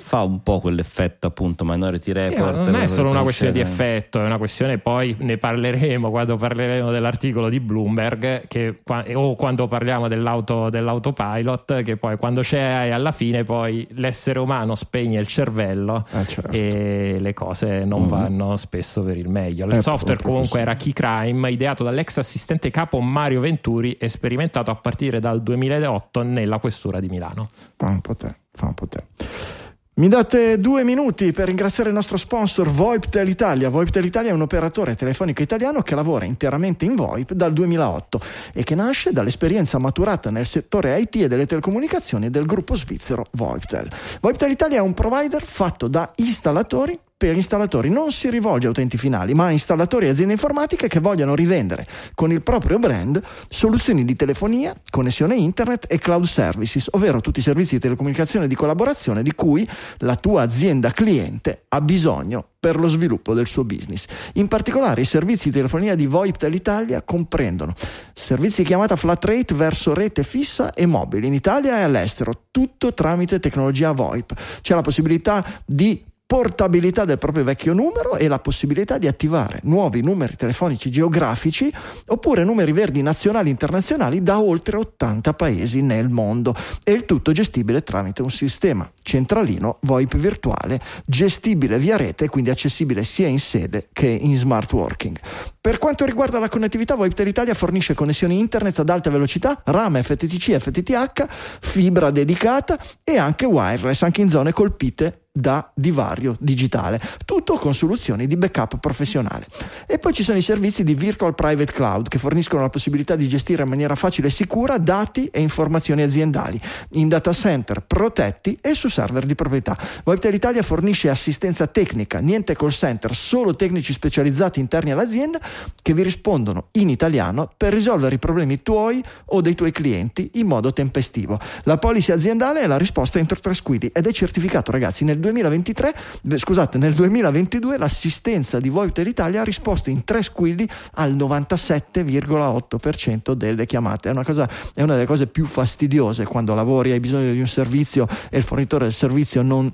fa un po' quell'effetto appunto Minority Eh, Report non è solo una questione di effetto, è una questione poi ne parleremo quando parleremo dell'articolo di Bloomberg che, o quando parliamo dell'auto, dell'autopilot che poi quando c'è AI alla fine poi l'essere umano spegne il cervello Eh, certo. e le cose non vanno spesso per il meglio. Il È software comunque così. era Key Crime, ideato dall'ex assistente capo Mario Venturi e sperimentato a partire dal 2008 nella questura di Milano. Fa un po' te, fa un po' te. Mi date due minuti per ringraziare il nostro sponsor VoIPTEL Italia. VoIPTEL Italia è un operatore telefonico italiano che lavora interamente in VoIP dal 2008 e che nasce dall'esperienza maturata nel settore IT e delle telecomunicazioni del gruppo svizzero VoIPTEL. VoIPTEL Italia è un provider fatto da installatori per installatori non si rivolge a utenti finali, ma a installatori e aziende informatiche che vogliono rivendere con il proprio brand soluzioni di telefonia, connessione internet e cloud services, ovvero tutti i servizi di telecomunicazione e di collaborazione di cui la tua azienda cliente ha bisogno per lo sviluppo del suo business. In particolare i servizi di telefonia di VoIP dell'Italia comprendono servizi di chiamata flat rate verso rete fissa e mobile in Italia e all'estero, tutto tramite tecnologia VoIP. C'è la possibilità di portabilità del proprio vecchio numero e la possibilità di attivare nuovi numeri telefonici geografici oppure numeri verdi nazionali e internazionali da oltre 80 paesi nel mondo e il tutto gestibile tramite un sistema centralino VoIP virtuale gestibile via rete quindi accessibile sia in sede che in smart working. Per quanto riguarda la connettività, VoIP Italia fornisce connessioni internet ad alta velocità, RAM, FTTC, FTTH, fibra dedicata e anche wireless anche in zone colpite da divario digitale, tutto con soluzioni di backup professionale. E poi ci sono i servizi di Virtual Private Cloud che forniscono la possibilità di gestire in maniera facile e sicura dati e informazioni aziendali in data center protetti e su server di proprietà. Webtel Italia fornisce assistenza tecnica, niente call center, solo tecnici specializzati interni all'azienda che vi rispondono in italiano per risolvere i problemi tuoi o dei tuoi clienti in modo tempestivo. La policy aziendale è la risposta entro tre squilli ed è certificato ragazzi nel 2023, beh, scusate, nel 2022 l'assistenza di VoIP Italia ha risposto in tre squilli al 97,8% delle chiamate. È una, cosa, è una delle cose più fastidiose quando lavori, hai bisogno di un servizio e il fornitore del servizio non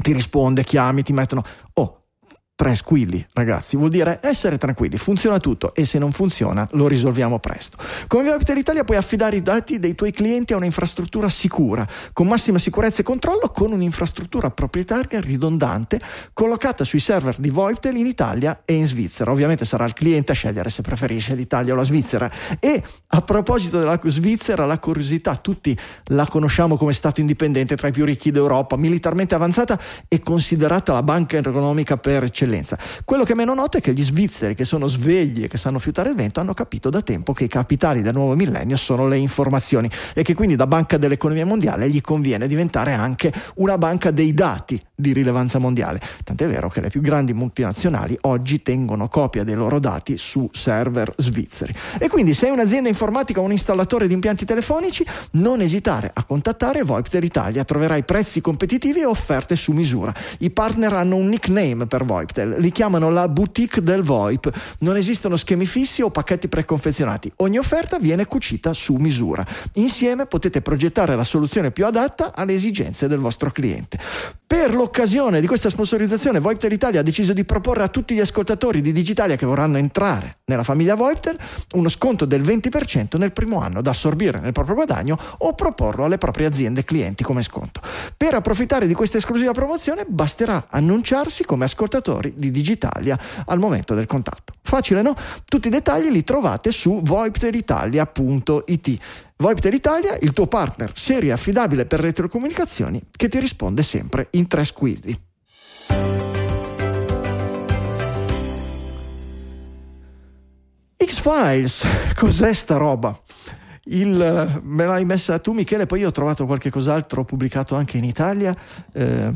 ti risponde, chiami, ti mettono... Oh, tre squilli, ragazzi, vuol dire essere tranquilli, funziona tutto e se non funziona lo risolviamo presto. Con VoIP Italia puoi affidare i dati dei tuoi clienti a un'infrastruttura sicura, con massima sicurezza e controllo, con un'infrastruttura proprietaria ridondante collocata sui server di VoIPTEL in Italia e in Svizzera. Ovviamente sarà il cliente a scegliere se preferisce l'Italia o la Svizzera. E a proposito della Svizzera, la curiosità, tutti la conosciamo come Stato indipendente tra i più ricchi d'Europa, militarmente avanzata e considerata la banca economica per eccellenza. Quello che meno noto è che gli svizzeri, che sono svegli e che sanno fiutare il vento, hanno capito da tempo che i capitali del nuovo millennio sono le informazioni e che quindi da banca dell'economia mondiale gli conviene diventare anche una banca dei dati di rilevanza mondiale. Tant'è vero che le più grandi multinazionali oggi tengono copia dei loro dati su server svizzeri. E quindi se hai un'azienda informatica o un installatore di impianti telefonici, non esitare a contattare VoIPTEL Italia, troverai prezzi competitivi e offerte su misura. I partner hanno un nickname per VoIPTEL, li chiamano la boutique del VoIP. Non esistono schemi fissi o pacchetti preconfezionati. Ogni offerta viene cucita su misura. Insieme potete progettare la soluzione più adatta alle esigenze del vostro cliente. Per l'occasione di questa sponsorizzazione, VoIPTEL Italia ha deciso di proporre a tutti gli ascoltatori di Digitalia che vorranno entrare nella famiglia VoIPTEL uno sconto del 20% nel primo anno da assorbire nel proprio guadagno o proporlo alle proprie aziende clienti come sconto. Per approfittare di questa esclusiva promozione basterà annunciarsi come ascoltatori di Digitalia al momento del contatto. Facile, no? Tutti i dettagli li trovate su voiptelitalia.it. VoIPTEL Italia, il tuo partner serio e affidabile per le telecomunicazioni che ti risponde sempre in tre squilli. X-Files, cos'è sta roba? Il, me l'hai messa tu Michele, poi io ho trovato qualche cos'altro pubblicato anche in Italia. Eh,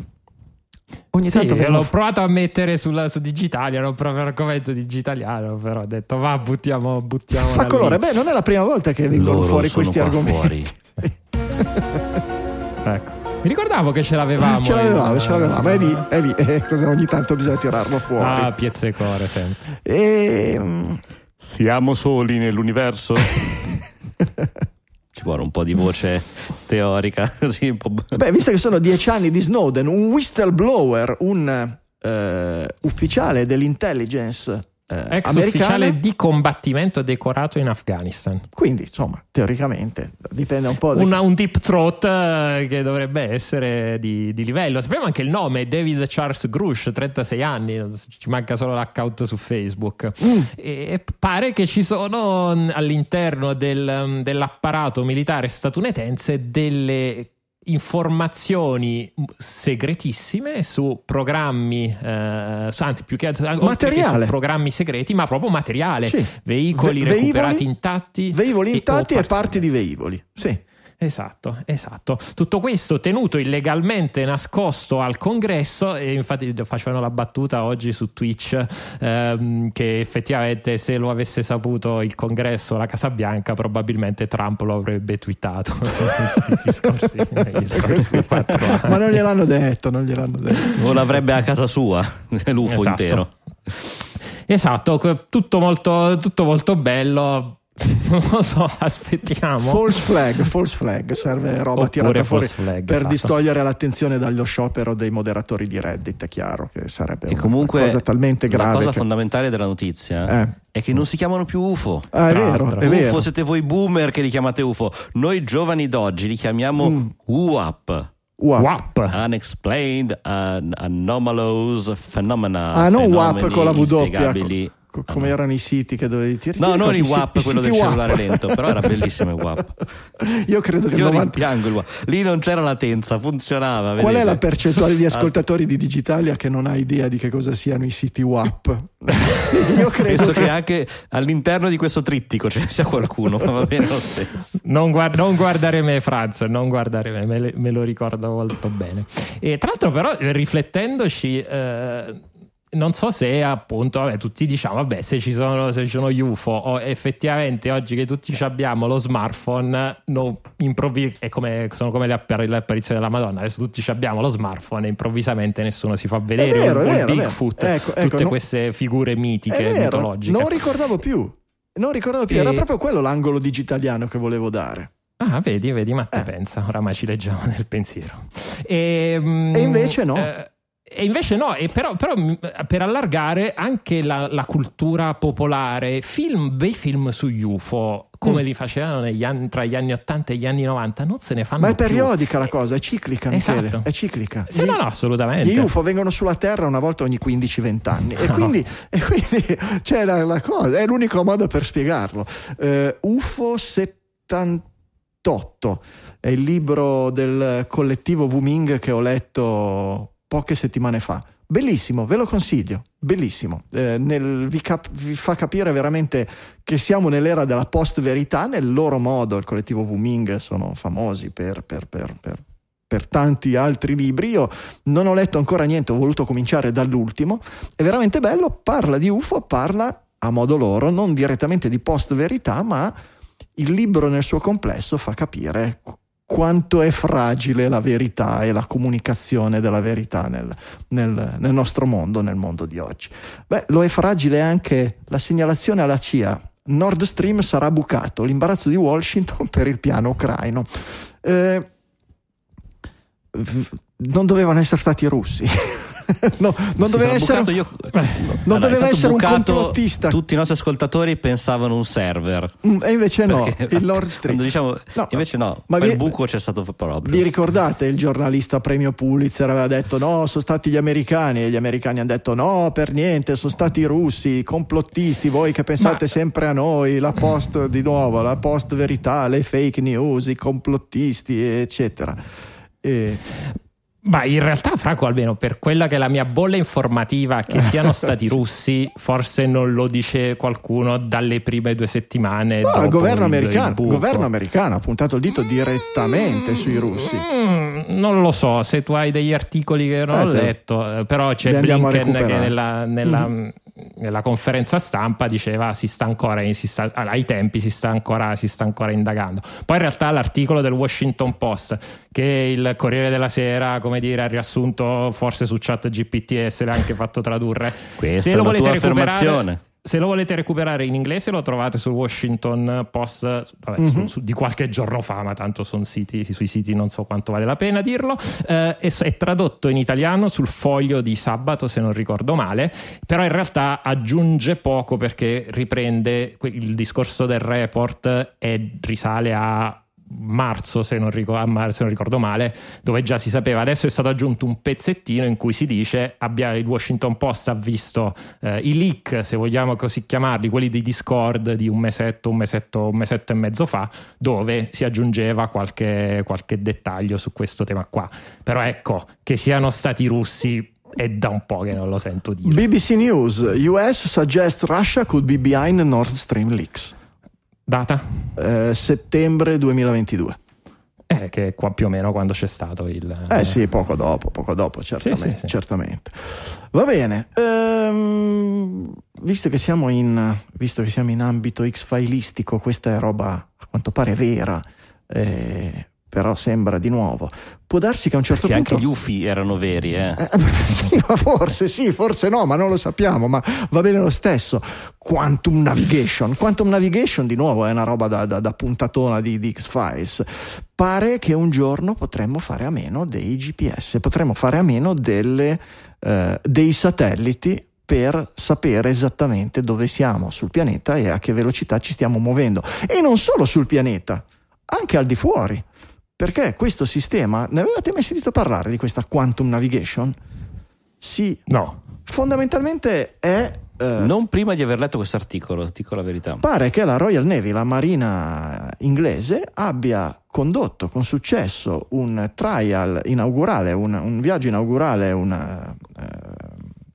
ogni Sì, tanto vengono l'ho provato a mettere sulla- su Digitaliano proprio argomento digitaliano, però ho detto va, buttiamo, buttiamo. fa colore. Beh, non è la prima volta che vengono Loro fuori sono questi qua argomenti. Ecco. Mi ricordavo che ce l'avevamo. Ce l'avevamo, il- ce l'avevamo, è lì, è lì. Eh, cosa ogni tanto bisogna tirarlo fuori. Ah, pizzecore sempre. E, mm, Siamo soli nell'universo? Ci vuole un po' di voce teorica, così. Beh, visto che sono dieci anni di Snowden, un whistleblower, un eh, ufficiale dell'intelligence eh, Ex americana, ufficiale di combattimento decorato in Afghanistan. quindi insomma, teoricamente dipende un po' da Una- un deep throat eh, che dovrebbe essere di, di livello. Sappiamo anche il nome, David Charles Grush, 36 anni, ci manca solo l'account su Facebook. Mm. E pare che ci sono all'interno del, mh, dell'apparato militare statunitense delle informazioni segretissime su programmi, eh, anzi più che Materiale. su programmi segreti, ma proprio materiale, Sì. veicoli Ve- recuperati velivoli- intatti, velivoli e- o intatti e parziali. parti di velivoli. Sì. Esatto, esatto. Tutto questo tenuto illegalmente nascosto al congresso e infatti facevano la battuta oggi su Twitch ehm, che effettivamente se lo avesse saputo il congresso la Casa Bianca probabilmente Trump lo avrebbe twittato anni. Ma non gliel'hanno detto, non gliel'hanno detto. O l'avrebbe a casa sua, l'UFO Esatto. intero. Esatto, tutto molto, tutto molto bello. Non lo so, aspettiamo. False flag, false flag, serve roba Oppure tirata fuori flag, per esatto. distogliere l'attenzione dallo sciopero dei moderatori di Reddit, è chiaro che sarebbe E una comunque cosa talmente la grave. cosa che- fondamentale della notizia Eh. è che non si chiamano più UFO. Ah, è Tra vero, è vero. UFO siete voi boomer che li chiamate UFO. Noi giovani d'oggi li chiamiamo Mm. UAP. WAP. Unexplained An- Anomalous Phenomena. Ah, non WAP Fenomeni con la W. co- come erano i siti che dovevi tirare? No, non il WAP, quello del cellulare lento, però era bellissimo il WAP. Io credo che Io 90 rimpiango il WAP. Lì non c'era latenza, funzionava. Qual è vedete? la percentuale di Ah, ascoltatori di Digitalia che non ha idea di che cosa siano i siti WAP? Io credo Penso che, che anche all'interno di questo trittico ce ne sia qualcuno, ma va bene lo stesso. Non, guard- non guardare me, Franz, non guardare me, me, le- me lo ricordo molto bene. E tra l'altro, però, riflettendoci, eh, non so se appunto, vabbè, tutti diciamo, vabbè, se ci sono, se ci sono gli UFO, o effettivamente oggi che tutti ci abbiamo lo smartphone, no, improvvi- è come, sono come le, appar- le apparizioni della Madonna, adesso tutti ci abbiamo lo smartphone e improvvisamente nessuno si fa vedere vero, il vero. Bigfoot, Ecco, ecco, tutte no- queste figure mitiche, vero, mitologiche. non ricordavo più. Non ricordavo più, E- era proprio quello l'angolo digitaliano che volevo dare. Ah, vedi, vedi, ma te Eh. pensa, oramai ci leggiamo nel pensiero. E, mm, E invece no. eh, e invece no, e però, però, mm, per allargare anche la, la cultura popolare, film, bei film sugli UFO, come Mm. li facevano negli anni- tra gli anni 80 e gli anni 90, non se ne fanno Ma è più. periodica la cosa, è ciclica, Michele, Esatto. è ciclica. Sì, no, no, assolutamente. Gli UFO vengono sulla Terra una volta ogni 15-20 anni e No. quindi, e quindi c'è la, la cosa, è l'unico modo per spiegarlo. Eh, UFO 78 è il libro del collettivo Wuming che ho letto poche settimane fa. Bellissimo, ve lo consiglio, bellissimo. Eh, nel- vi, cap- vi fa capire veramente che siamo nell'era della post-verità, nel loro modo. Il collettivo Wuming sono famosi per- per- per- per- per tanti altri libri. Io non ho letto ancora niente, ho voluto cominciare dall'ultimo. È veramente bello, parla di UFO, parla a modo loro, non direttamente di post-verità, ma il libro nel suo complesso fa capire quanto è fragile la verità e la comunicazione della verità nel, nel- nel nostro mondo, nel mondo di oggi. Beh, lo è fragile anche la segnalazione alla CIA. Nord Stream sarà bucato, l'imbarazzo di Washington per il piano ucraino. Eh, non dovevano essere stati i russi. no, non Sì, doveva essere bucato io- non Allora, doveva essere un complottista. Tutti i nostri ascoltatori pensavano un server. Mm, E invece no, il Stream. quando diciamo- No, invece no, ma vi- buco c'è stato proprio. Vi ricordate il giornalista premio Pulitzer aveva detto no, sono stati gli americani e gli americani hanno detto no, per niente, sono stati i russi, i complottisti, voi che pensate Ma- sempre a noi, la post di nuovo, la post verità, le fake news, i complottisti, eccetera. E Ma in realtà, Franco, almeno per quella che è la mia bolla informativa, che siano stati russi, forse non lo dice qualcuno dalle prime due settimane. No, il governo, americano, il governo americano ha puntato il dito direttamente sui russi. Mm, non lo so, se tu hai degli articoli che non Eh, ho letto, eh, però c'è Blinken che nella, nella- Mm. Nella conferenza stampa diceva si sta ancora, si sta- ai tempi si sta, ancora, si sta ancora indagando. Poi in realtà l'articolo del Washington Post che il Corriere della Sera, come dire, ha riassunto forse su chat GPT e se l'ha anche fatto tradurre. Questa se è lo volete recuperare. Se lo volete recuperare in inglese lo trovate sul Washington Post vabbè, Mhm. su- su- di qualche giorno fa, ma tanto sono siti, sui siti non so quanto vale la pena dirlo. Eh, so- è tradotto in italiano sul foglio di sabato, se non ricordo male, però in realtà aggiunge poco perché riprende il discorso del report e risale a marzo se non, ricordo, se non ricordo male dove già si sapeva. Adesso è stato aggiunto un pezzettino in cui si dice abbia, il Washington Post ha visto eh, i leak se vogliamo così chiamarli quelli di Discord di un mesetto un mesetto un mesetto e mezzo fa dove si aggiungeva qualche, qualche dettaglio su questo tema qua. Però ecco che siano stati russi è da un po' che non lo sento dire. BBC News, US suggest Russia could be behind Nord Stream leaks. Data? Eh, settembre 2022. Eh, che è qua più o meno quando c'è stato il Eh sì, poco dopo, poco dopo, certamente. Sì, sì, sì. certamente. Va bene, ehm, visto, che siamo in, visto che siamo in ambito X-fileistico, questa è roba a quanto pare vera, eh, però sembra di nuovo. Può darsi che a un certo Che punto... anche gli UFI erano veri, eh. Eh, sì, ma forse sì, forse no, ma non lo sappiamo, ma va bene lo stesso. Quantum Navigation. Quantum Navigation di nuovo è una roba da, da- da puntatona di, di X-Files. Pare che un giorno potremmo fare a meno dei GPS, potremmo fare a meno delle, eh, dei satelliti per sapere esattamente dove siamo sul pianeta e a che velocità ci stiamo muovendo. E non solo sul pianeta, anche al di fuori. Perché questo sistema, ne avevate mai sentito parlare di questa quantum navigation? Sì, no fondamentalmente è... eh, Non prima di aver letto questo articolo, dico la verità. Pare che la Royal Navy, la marina inglese, abbia condotto con successo un trial inaugurale, un, un viaggio inaugurale, un eh,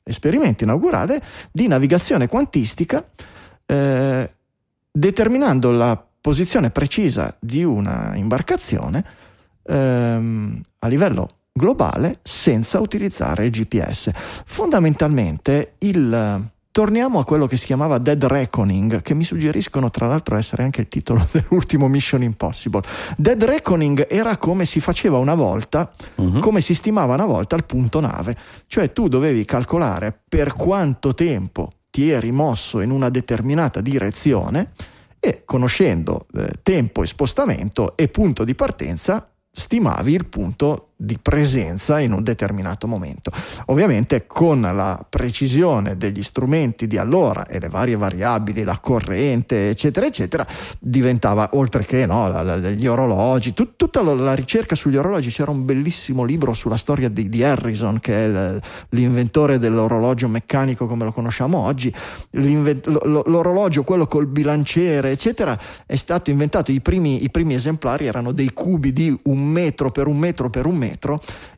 esperimento inaugurale di navigazione quantistica, eh, determinando la posizione precisa di una imbarcazione ehm, a livello globale senza utilizzare il GPS. Fondamentalmente il torniamo a quello che si chiamava Dead Reckoning, che mi suggeriscono tra l'altro essere anche il titolo dell'ultimo Mission Impossible. Dead Reckoning era come si faceva una volta, Mhm. come si stimava una volta il punto nave, cioè tu dovevi calcolare per quanto tempo ti eri mosso in una determinata direzione e conoscendo eh, tempo e spostamento e punto di partenza stimavi il punto di presenza in un determinato momento. Ovviamente con la precisione degli strumenti di allora e le varie variabili, la corrente, eccetera, eccetera, diventava oltre che no, la- la- gli orologi, tut- tutta la, ricerca sugli orologi. C'era un bellissimo libro sulla storia di, di Harrison, che è l'inventore dell'orologio meccanico come lo conosciamo oggi. L'orologio, quello col bilanciere, eccetera, è stato inventato. I primi, i primi esemplari erano dei cubi di un metro per un metro per un metro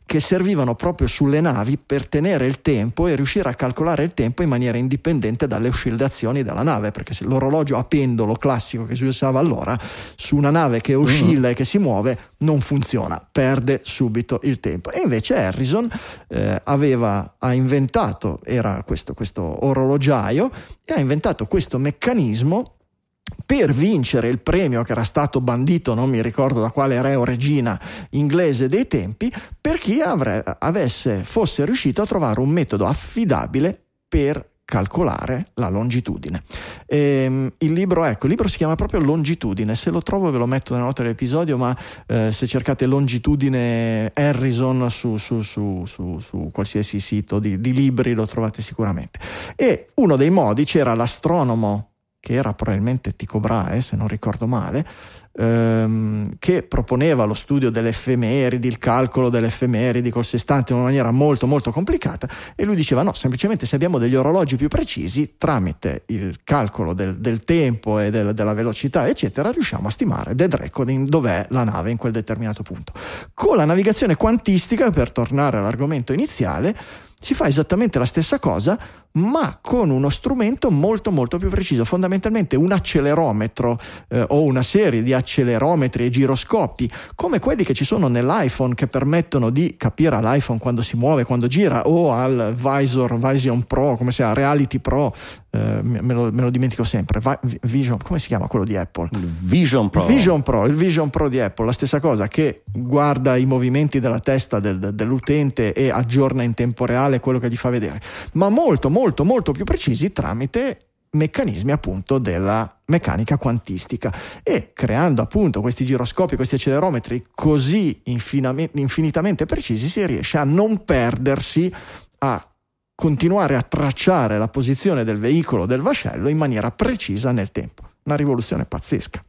che servivano proprio sulle navi per tenere il tempo e riuscire a calcolare il tempo in maniera indipendente dalle oscillazioni della nave, perché se l'orologio a pendolo classico che si usava allora su una nave che oscilla e che si muove non funziona, perde subito il tempo. E invece Harrison eh, aveva, ha inventato, era questo, questo orologiaio, e ha inventato questo meccanismo per vincere il premio che era stato bandito, non mi ricordo da quale re o regina inglese dei tempi, per chi avre- avesse, fosse riuscito a trovare un metodo affidabile per calcolare la longitudine. Ehm, il, libro, ecco, il libro si chiama proprio Longitudine, se lo trovo ve lo metto nella nota dell'episodio, ma eh, se cercate longitudine Harrison su, su- su- su- su qualsiasi sito di, di libri lo trovate sicuramente. E uno dei modi c'era l'astronomo che era probabilmente Tycho Brahe, se non ricordo male, ehm, che proponeva lo studio delle effemeridi, il calcolo delle effemeridi col sestante in una maniera molto molto complicata e lui diceva no, semplicemente se abbiamo degli orologi più precisi tramite il calcolo del, del tempo e del, della velocità eccetera riusciamo a stimare dead reckoning dov'è la nave in quel determinato punto. Con la navigazione quantistica, per tornare all'argomento iniziale, si fa esattamente la stessa cosa, ma con uno strumento molto molto più preciso, fondamentalmente un accelerometro eh, o una serie di accelerometri e giroscopi, come quelli che ci sono nell'iPhone che permettono di capire all'iPhone quando si muove, quando gira, o al Visor Vision Pro, come si chiama, Reality Pro, eh, me, lo, me, lo, dimentico sempre, Vision, come si chiama quello di Apple? Vision Pro. Vision Pro, il Vision Pro di Apple, la stessa cosa che guarda i movimenti della testa del, dell'utente e aggiorna in tempo reale quello che gli fa vedere, ma molto molto molto più precisi tramite meccanismi appunto della meccanica quantistica e creando appunto questi giroscopi, questi accelerometri così infinitamente precisi si riesce a non perdersi a continuare a tracciare la posizione del veicolo del vascello in maniera precisa nel tempo. Una rivoluzione pazzesca.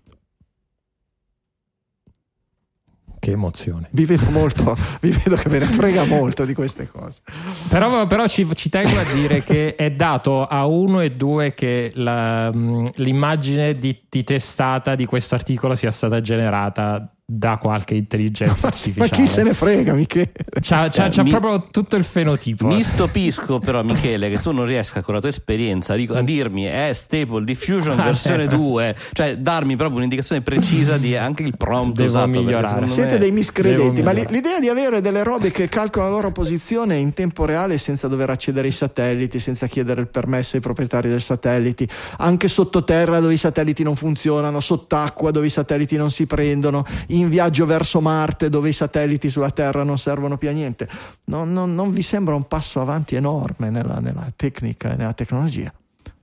Che emozione. Vi vedo molto, vi vedo che ve ne frega molto di queste cose. Però, però ci, ci, tengo a dire che è dato a uno e due che la, l'immagine di, di testata di questo articolo sia stata generata da qualche intelligenza artificiale. Ma chi se ne frega, Michele? C'ha, c'ha, eh, c'ha mi, proprio tutto il fenotipo. Mi stupisco però, Michele, che tu non riesca con la tua esperienza a dirmi è eh, Staple Diffusion ah, versione 2, cioè darmi proprio un'indicazione precisa di anche il prompt Devo usato. Migliorare. Siete me... dei miscredenti, ma l'idea di avere delle robe che calcolano la loro posizione in tempo reale senza dover accedere ai satelliti, senza chiedere il permesso ai proprietari del satelliti, anche sottoterra dove i satelliti non funzionano, sott'acqua dove i satelliti non si prendono, in viaggio verso Marte dove i satelliti sulla Terra non servono più a niente. Non, non, non vi sembra un passo avanti enorme nella, nella tecnica e nella tecnologia?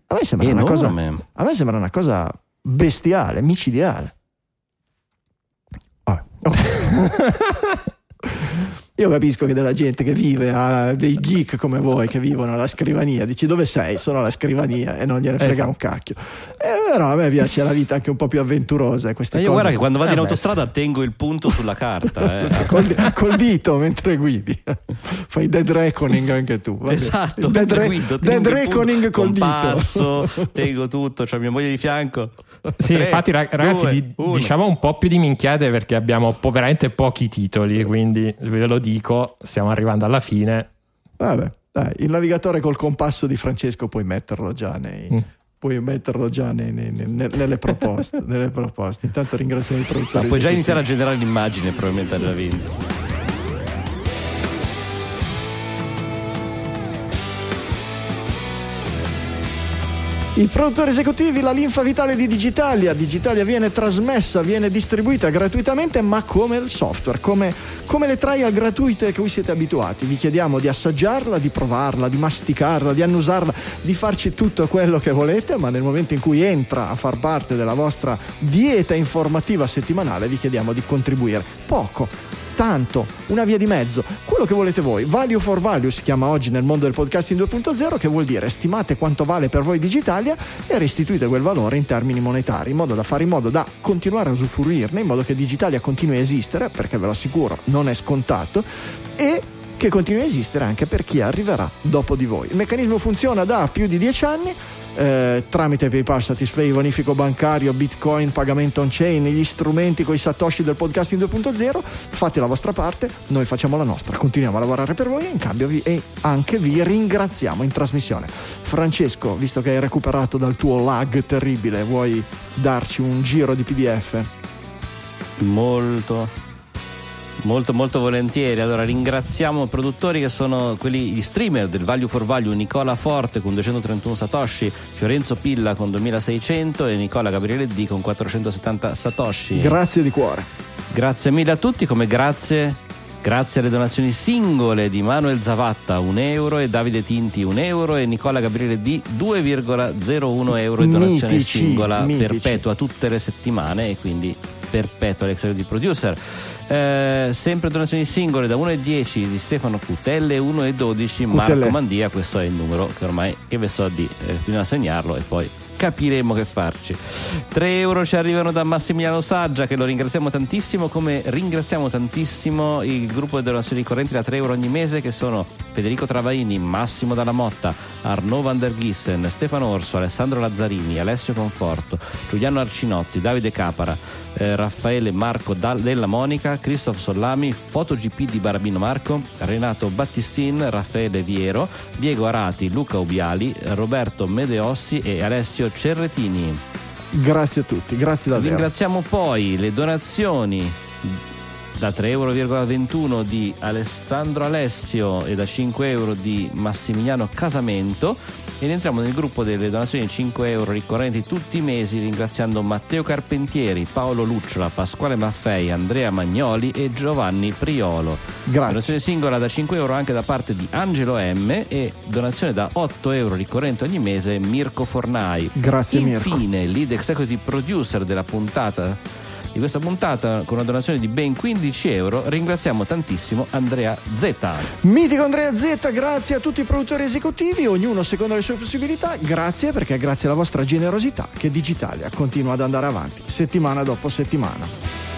A me, sembra una cosa, a me sembra una cosa bestiale, micidiale. Oh. Io capisco che della gente che vive, a dei geek come voi che vivono alla scrivania, dici dove sei? Sono alla scrivania e non gliene frega esatto. un cacchio. Eh, però a me piace la vita anche un po' più avventurosa. Queste io cose. guarda che quando vado eh in autostrada tengo il punto sulla carta. Eh. col, col, dito mentre guidi. Fai dead reckoning anche tu. Vabbè. Esatto, dead, re- guido, dead reckoning col dito. tengo tutto, c'ho mia moglie di fianco. Sì, Tre, infatti ragazzi due, di, diciamo un po' più di minchiate perché abbiamo po- veramente pochi titoli, quindi ve lo dico, stiamo arrivando alla fine. Vabbè, dai, il navigatore col compasso di Francesco puoi metterlo già nei... Mm puoi metterlo già nei, nei, nei, nelle, proposte, nelle, proposte, Intanto ringraziamo i produttori. No, puoi già iniziare a generare l'immagine, probabilmente ha già vinto. I produttori esecutivi, la linfa vitale di Digitalia. Digitalia viene trasmessa, viene distribuita gratuitamente, ma come il software, come, come le trial gratuite a cui siete abituati. Vi chiediamo di assaggiarla, di provarla, di masticarla, di annusarla, di farci tutto quello che volete, ma nel momento in cui entra a far parte della vostra dieta informativa settimanale vi chiediamo di contribuire poco tanto, una via di mezzo, quello che volete voi. Value for value si chiama oggi nel mondo del podcasting 2.0, che vuol dire stimate quanto vale per voi Digitalia e restituite quel valore in termini monetari, in modo da fare in modo da continuare a usufruirne, in modo che Digitalia continui a esistere, perché ve lo assicuro, non è scontato, e che continui a esistere anche per chi arriverà dopo di voi. Il meccanismo funziona da più di dieci anni eh, tramite PayPal, Satisfy, bonifico bancario, Bitcoin, pagamento on chain, gli strumenti con i satoshi del podcasting 2.0, fate la vostra parte, noi facciamo la nostra, continuiamo a lavorare per voi e in cambio vi, e anche vi ringraziamo in trasmissione. Francesco, visto che hai recuperato dal tuo lag terribile, vuoi darci un giro di PDF? Molto Molto molto volentieri. Allora ringraziamo i produttori che sono quelli gli streamer del Value for Value, Nicola Forte con 231 Satoshi, Fiorenzo Pilla con 2600 e Nicola Gabriele D con 470 Satoshi. Grazie di cuore. Grazie mille a tutti, come grazie Grazie alle donazioni singole di Manuel Zavatta 1 euro e Davide Tinti 1 euro e Nicola Gabriele D 2,01 euro di donazione mitici, singola mitici. perpetua tutte le settimane e quindi perpetua l'ex di producer. Eh, sempre donazioni singole da 1 e 10 di Stefano Cutelle, 1 e 12 Marco Mandia, questo è il numero che ormai che ve so di, eh, bisogna segnarlo e poi capiremo che farci. 3 euro ci arrivano da Massimiliano Saggia che lo ringraziamo tantissimo come ringraziamo tantissimo il gruppo di donazioni correnti da 3 euro ogni mese che sono Federico Travaini, Massimo Dalla Motta, Arnaud Van der Gissen, Stefano Orso, Alessandro Lazzarini, Alessio Conforto, Giuliano Arcinotti, Davide Capara, eh, Raffaele Marco Della Monica, Christoph Sollami, FotoGP di Barabino Marco, Renato Battistin, Raffaele Viero, Diego Arati, Luca Ubiali, Roberto Medeossi e Alessio Cerretini. Grazie a tutti, grazie davvero. Ringraziamo poi le donazioni da 3,21 euro di Alessandro Alessio e da 5 euro di Massimiliano Casamento ed entriamo nel gruppo delle donazioni di 5 euro ricorrenti tutti i mesi ringraziando Matteo Carpentieri, Paolo Lucciola, Pasquale Maffei, Andrea Magnoli e Giovanni Priolo. Grazie. Donazione singola da 5 euro anche da parte di Angelo M e donazione da 8 euro ricorrente ogni mese Mirko Fornai. Grazie Mirko. Infine, lead executive producer della puntata di questa puntata con una donazione di ben 15 euro ringraziamo tantissimo Andrea Z. Mitico Andrea Z, grazie a tutti i produttori esecutivi, ognuno secondo le sue possibilità, grazie perché è grazie alla vostra generosità che Digitalia continua ad andare avanti settimana dopo settimana.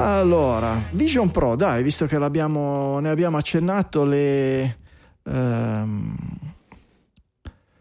Allora, Vision Pro, dai, visto che ne abbiamo accennato, le, ehm,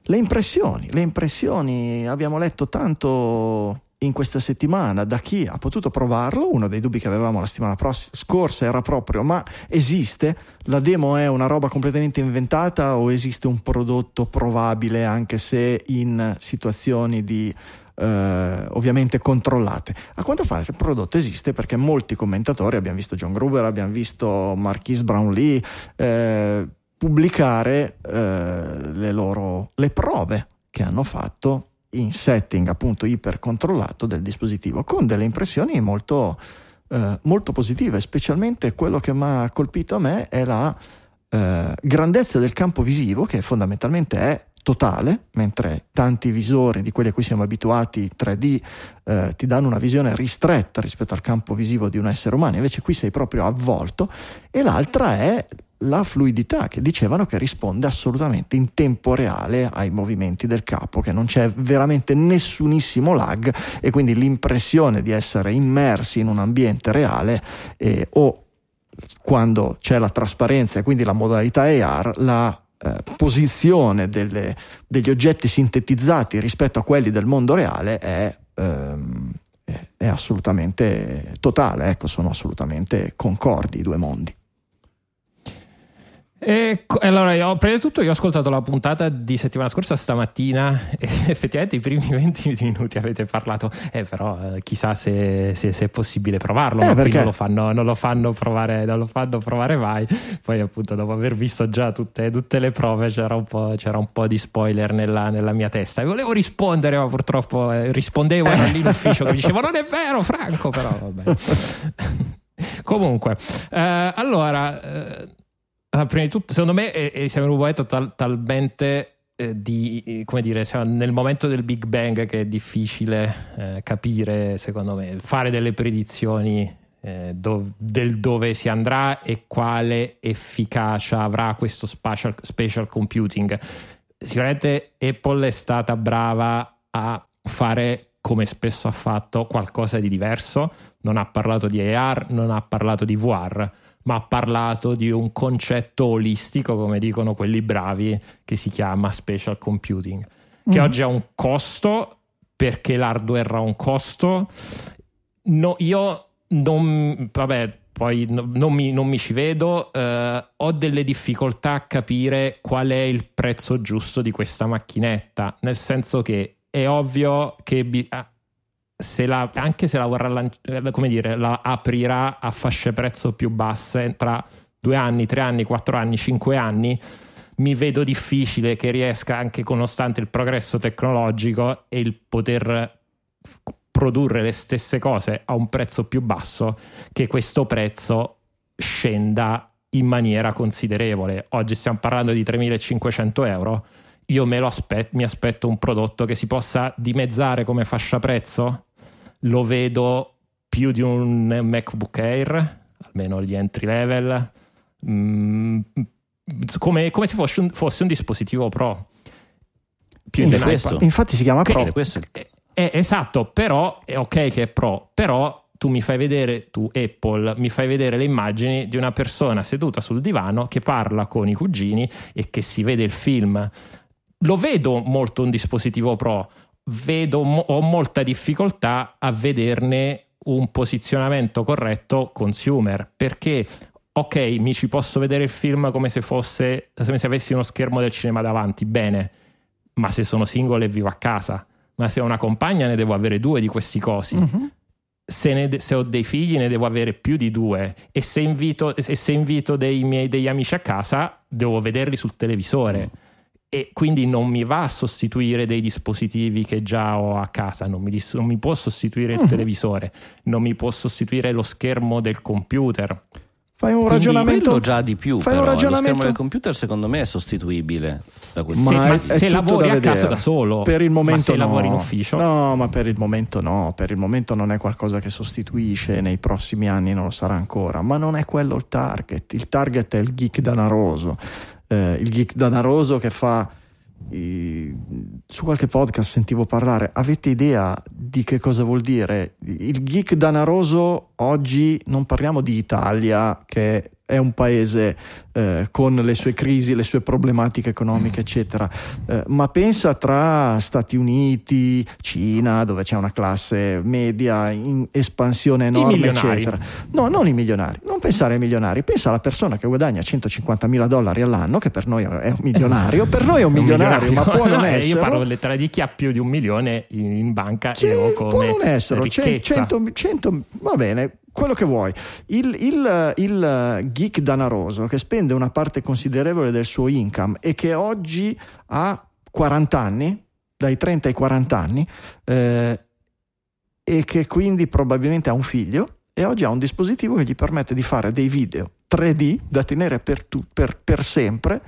le impressioni. Le impressioni abbiamo letto tanto in questa settimana da chi ha potuto provarlo. Uno dei dubbi che avevamo la settimana pross- scorsa era proprio: ma esiste? La demo è una roba completamente inventata o esiste un prodotto provabile anche se in situazioni di eh, ovviamente controllate. A quanto pare il prodotto esiste perché molti commentatori, abbiamo visto John Gruber, abbiamo visto Marquise Brownlee, eh, pubblicare eh, le loro le prove che hanno fatto in setting appunto ipercontrollato del dispositivo con delle impressioni molto, eh, molto positive, specialmente quello che mi ha colpito a me è la eh, grandezza del campo visivo che fondamentalmente è totale, mentre tanti visori di quelli a cui siamo abituati 3D eh, ti danno una visione ristretta rispetto al campo visivo di un essere umano, invece qui sei proprio avvolto, e l'altra è la fluidità che dicevano che risponde assolutamente in tempo reale ai movimenti del capo, che non c'è veramente nessunissimo lag e quindi l'impressione di essere immersi in un ambiente reale eh, o quando c'è la trasparenza e quindi la modalità AR, la eh, posizione delle, degli oggetti sintetizzati rispetto a quelli del mondo reale è, ehm, è assolutamente totale, ecco, sono assolutamente concordi i due mondi. E, allora, io, prima di tutto, io ho ascoltato la puntata di settimana scorsa stamattina e effettivamente i primi 20 minuti avete parlato, eh, però eh, chissà se, se, se, è possibile provarlo, eh, ma qui non lo, fanno, non lo, fanno, provare, non lo fanno provare mai. Poi, appunto, dopo aver visto già tutte, tutte le prove, c'era un po', c'era un po di spoiler nella, nella, mia testa. E volevo rispondere, ma purtroppo eh, rispondevo lì in ufficio che mi dicevo: Non è vero, Franco, però vabbè. Comunque, eh, allora eh, allora, prima di tutto, secondo me eh, eh, siamo in un momento tal, talmente eh, di, come dire, siamo nel momento del Big Bang che è difficile eh, capire, secondo me, fare delle predizioni eh, do, del dove si andrà e quale efficacia avrà questo spatial, spatial computing. Sicuramente Apple è stata brava a fare come spesso ha fatto qualcosa di diverso, non ha parlato di AR, non ha parlato di VR ma ha parlato di un concetto olistico, come dicono quelli bravi, che si chiama spatial computing, che mm. oggi ha un costo perché l'hardware ha un costo. No, io non, vabbè, poi no, non, mi, non, mi, ci vedo, eh, ho delle difficoltà a capire qual è il prezzo giusto di questa macchinetta, nel senso che è ovvio che bi- ah, se la, anche se la vorrà lanciare, come dire, la aprirà a fasce prezzo più basse tra due anni, tre anni, quattro anni, cinque anni, mi vedo difficile che riesca, anche nonostante il progresso tecnologico e il poter produrre le stesse cose a un prezzo più basso, che questo prezzo scenda in maniera considerevole. Oggi stiamo parlando di 3.500 euro. Io me lo aspetto, mi aspetto un prodotto che si possa dimezzare come fascia prezzo lo vedo più di un MacBook Air, almeno gli entry level, mm, come, come se fosse un, fosse un dispositivo Pro. Più Infatti, dell'iPad. infatti si chiama Che- Pro. Questo è eh, esatto, però è ok che è Pro, però tu mi fai vedere, tu Apple, mi fai vedere le immagini di una persona seduta sul divano che parla con i cugini e che si vede il film. Lo vedo molto un dispositivo Pro, vedo, ho molta difficoltà a vederne un posizionamento corretto consumer, perché ok, mi ci posso vedere il film come se fosse, come se avessi uno schermo del cinema davanti, bene, ma se sono singolo e vivo a casa, ma se ho una compagna ne devo avere due di questi cosi. Mhm. Se, ne se ho dei figli ne devo avere più di due e se invito, e se invito dei miei, degli amici a casa devo vederli sul televisore e quindi non mi va a sostituire dei dispositivi che già ho a casa, non mi, dis- non mi può sostituire il Mhm. televisore, non mi può sostituire lo schermo del computer. Fai un Quindi ragionamento. già di più, fai però un lo schermo ragionamento. del computer secondo me è sostituibile da quel Se- Ma ma è- se lavori a casa da solo, per il ma momento se no. lavori in ufficio? no ma per il momento no per il momento non è qualcosa che sostituisce nei prossimi anni non lo sarà ancora ma non è quello il target il target è il geek danaroso Eh, il geek danaroso che fa su qualche podcast sentivo parlare. Avete idea di che cosa vuol dire? Il geek danaroso oggi non parliamo di Italia che è un paese eh, con le sue crisi, le sue problematiche economiche, eccetera. Eh, ma pensa tra Stati Uniti, Cina, dove c'è una classe media in espansione enorme, eccetera. No, non i milionari. Non pensare ai milionari, pensa alla persona che guadagna 150 mila dollari all'anno, che per noi è un milionario. Per noi è un Un milionario, ma può non No, eh, essere. Io parlo letteralmente di chi ha più di un milione in, in banca Sì, e lo può come non essere, ricchezza. 100, 100 va bene, quello che vuoi. Il, il- il geek danaroso che spende una parte considerevole del suo income e che oggi ha 40 anni, dai 30 ai 40 anni, eh, e che quindi probabilmente ha un figlio e oggi ha un dispositivo che gli permette di fare dei video 3D da tenere per, tu- per- per sempre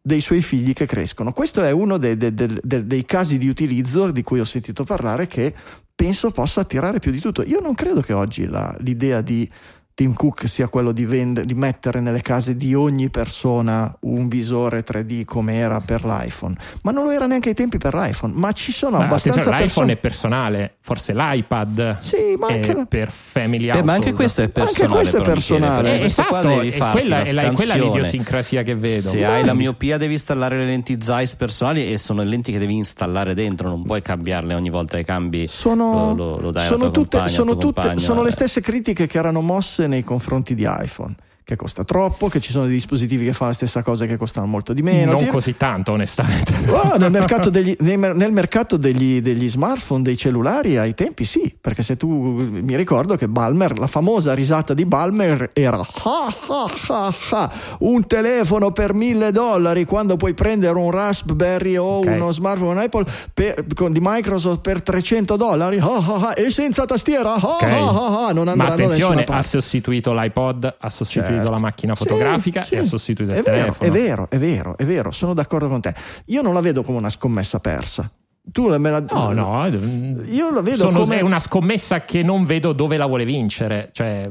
dei suoi figli che crescono. Questo è uno dei- dei- dei- dei casi di utilizzo di cui ho sentito parlare che penso possa attirare più di tutto. Io non credo che oggi la- l'idea di Tim Cook sia quello di, vende- di mettere nelle case di ogni persona un visore 3D come era per l'iPhone, ma non lo era neanche ai tempi per l'iPhone, ma ci sono Ma abbastanza attenzione, l'iPhone persone... è personale, forse l'iPad Sì, ma anche... è per family Eh, household. ma anche questo è personale. questo è personale. Eh, questo qua esatto, devi e farti quella la è, la, quella è l'idiosincrasia che vedo. Se Ma- hai la miopia devi installare le lenti Zeiss personali e sono le lenti che devi installare dentro, non puoi cambiarle ogni volta che cambi. sono, lo, lo- lo sono tutte, compagna, sono, tutte- sono le eh. stesse critiche che erano mosse nei confronti di iPhone. Che costa troppo, che ci sono dei dispositivi che fanno la stessa cosa e che costano molto di meno. non Ti- così tanto, onestamente. Oh, nel mercato, degli, nel mercato degli, degli smartphone, dei cellulari, ai tempi sì, perché se tu mi ricordo che Balmer, la famosa risata di Balmer era "Ha, ha, ha, ha", un telefono per mille dollari quando puoi prendere un Raspberry o Ok. uno smartphone Apple per- con- di Microsoft per 300 dollari e senza tastiera "Ha, Ok. ha, ha, ha", non Ma da nessuna attenzione, ha sostituito l'iPod, ha sostituito Certo. la macchina Sì, fotografica sì. e ha sostituito il è vero, telefono. È vero, è vero, è vero, sono d'accordo con te. Io non la vedo come una scommessa persa. Tu me la No, no, Io la vedo sono- come è una scommessa che non vedo dove la vuole vincere. Cioè,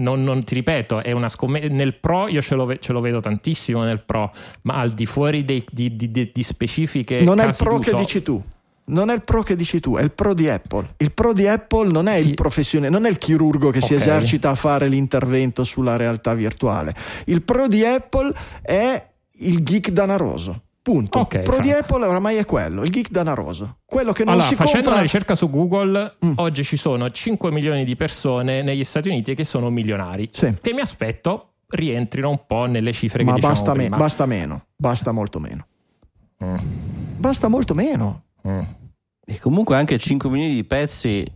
non, non- ti ripeto, è una scommessa. Nel pro io ce lo, ve- ce lo vedo tantissimo nel pro, ma al di fuori dei- di, di- di- specifiche. non è il pro che dici tu. Non è il pro che dici tu, è il pro di Apple. Il pro di Apple non è Sì. il professionista, non è il chirurgo che si Ok. esercita a fare l'intervento sulla realtà virtuale. Il pro di Apple è il geek danaroso. Punto. Ok, il pro di. Apple oramai è quello, il geek danaroso. Quello che non Allora, si facendo compra una ricerca su Google, Mm. oggi ci sono 5 milioni di persone negli Stati Uniti che sono milionari. Sì. Che mi aspetto rientrino un po' nelle cifre Ma che diciamo basta, me- basta meno, basta molto meno. Mm, Basta molto meno. Mm. E comunque anche 5 milioni di pezzi